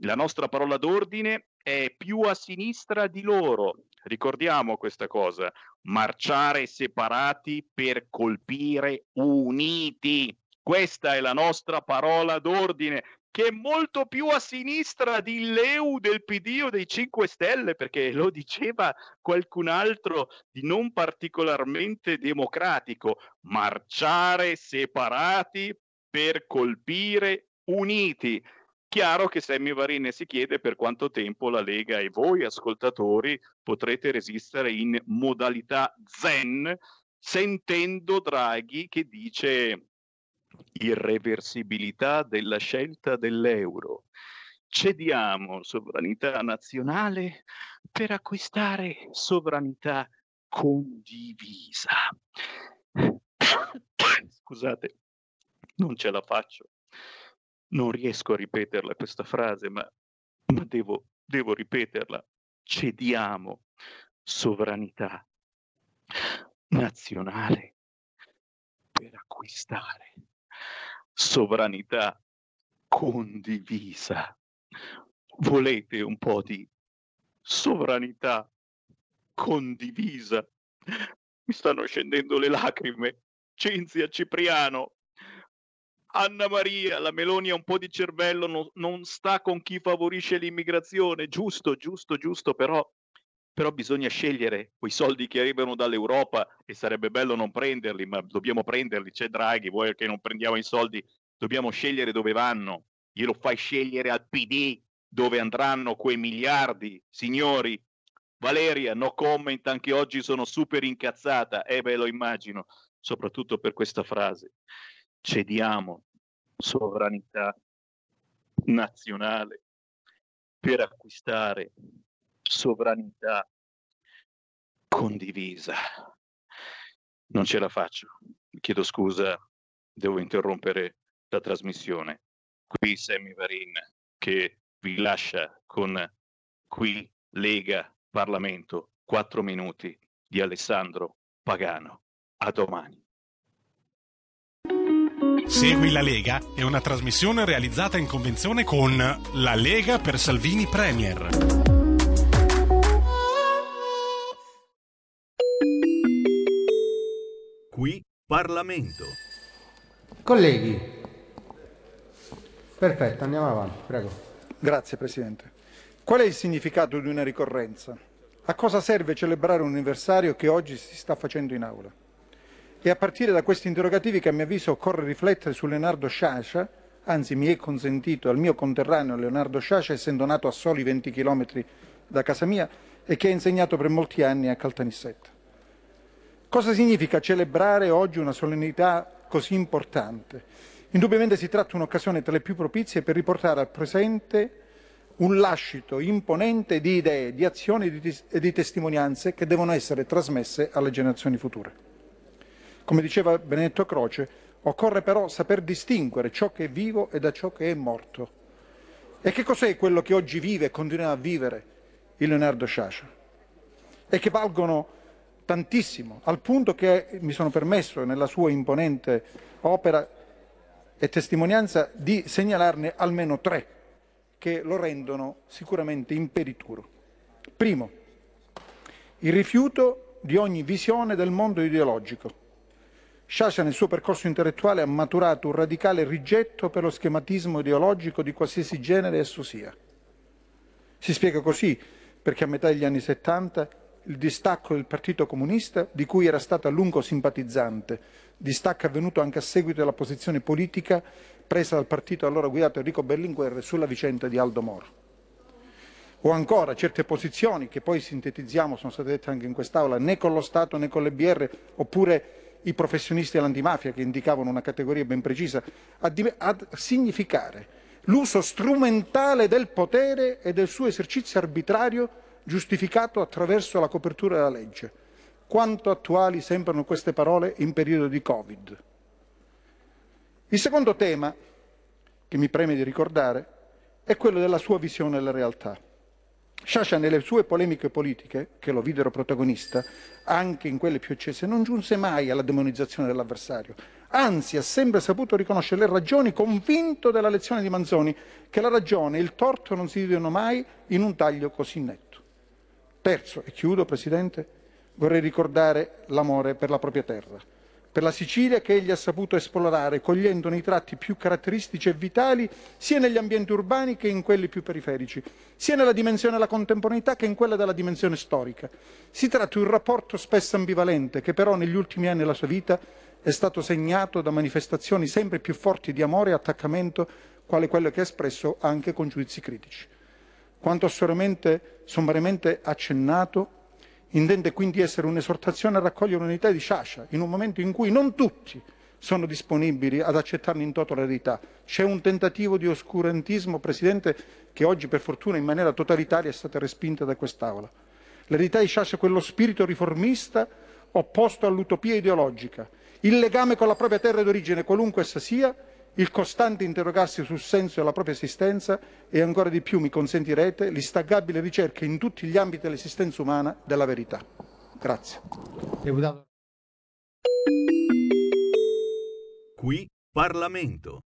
Speaker 3: La nostra parola d'ordine è più a sinistra di loro. Ricordiamo questa cosa, marciare separati per colpire uniti. Questa è la nostra parola d'ordine, che è molto più a sinistra di Leu del PD o dei 5 Stelle, perché lo diceva qualcun altro di non particolarmente democratico, marciare separati per colpire uniti. Chiaro che Sammy Varine si chiede per quanto tempo la Lega e voi ascoltatori potrete resistere in modalità zen sentendo Draghi che dice irreversibilità della scelta dell'euro. Cediamo sovranità nazionale per acquistare sovranità condivisa. (coughs) Scusate, non ce la faccio non riesco a ripeterla questa frase, ma, ma devo, devo ripeterla. Cediamo sovranità nazionale per acquistare sovranità condivisa. Volete un po' di sovranità condivisa? Mi stanno scendendo le lacrime. Cinzia Cipriano, Anna Maria, la Meloni ha un po' di cervello, non, non sta con chi favorisce l'immigrazione, giusto, giusto, giusto, però, però bisogna scegliere quei soldi che arrivano dall'Europa e sarebbe bello non prenderli, ma dobbiamo prenderli, c'è Draghi, vuoi che non prendiamo i soldi, dobbiamo scegliere dove vanno, glielo fai scegliere al PD dove andranno quei miliardi, signori. Valeria, no comment, anche oggi sono super incazzata, eh beh lo immagino, soprattutto per questa frase cediamo sovranità nazionale per acquistare sovranità condivisa. Non ce la faccio. Chiedo scusa, devo interrompere la trasmissione. Qui Sammy Varin che vi lascia con qui Lega Parlamento 4 minuti di Alessandro Pagano. A domani.
Speaker 31: Segui la Lega è una trasmissione realizzata in convenzione con La Lega per Salvini Premier.
Speaker 23: Qui Parlamento.
Speaker 32: Colleghi, perfetto, andiamo avanti, prego.
Speaker 33: Grazie Presidente. Qual è il significato di una ricorrenza? A cosa serve celebrare un anniversario che oggi si sta facendo in aula? È a partire da questi interrogativi che a mio avviso occorre riflettere su Leonardo Sciascia, anzi mi è consentito al mio conterraneo Leonardo Sciascia, essendo nato a soli 20 km da casa mia e che ha insegnato per molti anni a Caltanissetta. Cosa significa celebrare oggi una solennità così importante? Indubbiamente si tratta di un'occasione tra le più propizie per riportare al presente un lascito imponente di idee, di azioni e di testimonianze che devono essere trasmesse alle generazioni future. Come diceva Benedetto Croce, occorre però saper distinguere ciò che è vivo e da ciò che è morto. E che cos'è quello che oggi vive e continua a vivere il Leonardo Sciascia? E che valgono tantissimo, al punto che mi sono permesso nella sua imponente opera e testimonianza di segnalarne almeno tre che lo rendono sicuramente imperituro. Primo, il rifiuto di ogni visione del mondo ideologico. Sciascia nel suo percorso intellettuale ha maturato un radicale rigetto per lo schematismo ideologico di qualsiasi genere esso sia. Si spiega così perché a metà degli anni 70 il distacco del Partito Comunista, di cui era stato a lungo simpatizzante, distacco avvenuto anche a seguito della posizione politica presa dal partito allora guidato Enrico Berlinguer sulla vicenda di Aldo Moro. O ancora certe posizioni che poi sintetizziamo, sono state dette anche in quest'Aula, né con lo Stato né con le BR, oppure i professionisti dell'antimafia che indicavano una categoria ben precisa, a, a significare l'uso strumentale del potere e del suo esercizio arbitrario giustificato attraverso la copertura della legge. Quanto attuali sembrano queste parole in periodo di Covid. Il secondo tema che mi preme di ricordare è quello della sua visione della realtà. Sciascia nelle sue polemiche politiche, che lo videro protagonista, anche in quelle più accese, non giunse mai alla demonizzazione dell'avversario. Anzi, ha sempre saputo riconoscere le ragioni, convinto della lezione di Manzoni, che la ragione e il torto non si dividono mai in un taglio così netto. Terzo, e chiudo Presidente, vorrei ricordare l'amore per la propria terra, per la Sicilia che egli ha saputo esplorare, cogliendone i tratti più caratteristici e vitali sia negli ambienti urbani che in quelli più periferici, sia nella dimensione della contemporaneità che in quella della dimensione storica. Si tratta di un rapporto spesso ambivalente che però negli ultimi anni della sua vita è stato segnato da manifestazioni sempre più forti di amore e attaccamento, quale quelle che ha espresso anche con giudizi critici. Quanto sommariamente accennato, intende quindi essere un'esortazione a raccogliere un'unità di Sciascia in un momento in cui non tutti sono disponibili ad accettarne in toto l'eredità. C'è un tentativo di oscurantismo, Presidente, che oggi per fortuna in maniera totalitaria è stata respinta da quest'Aula. L'eredità di Sciascia è quello spirito riformista opposto all'utopia ideologica, il legame con la propria terra d'origine, qualunque essa sia, il costante interrogarsi sul senso della propria esistenza e ancora di più, mi consentirete, l'instancabile ricerca in tutti gli ambiti dell'esistenza umana della verità. Grazie.
Speaker 34: Qui Parlamento.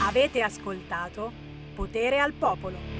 Speaker 35: Avete ascoltato Potere al Popolo.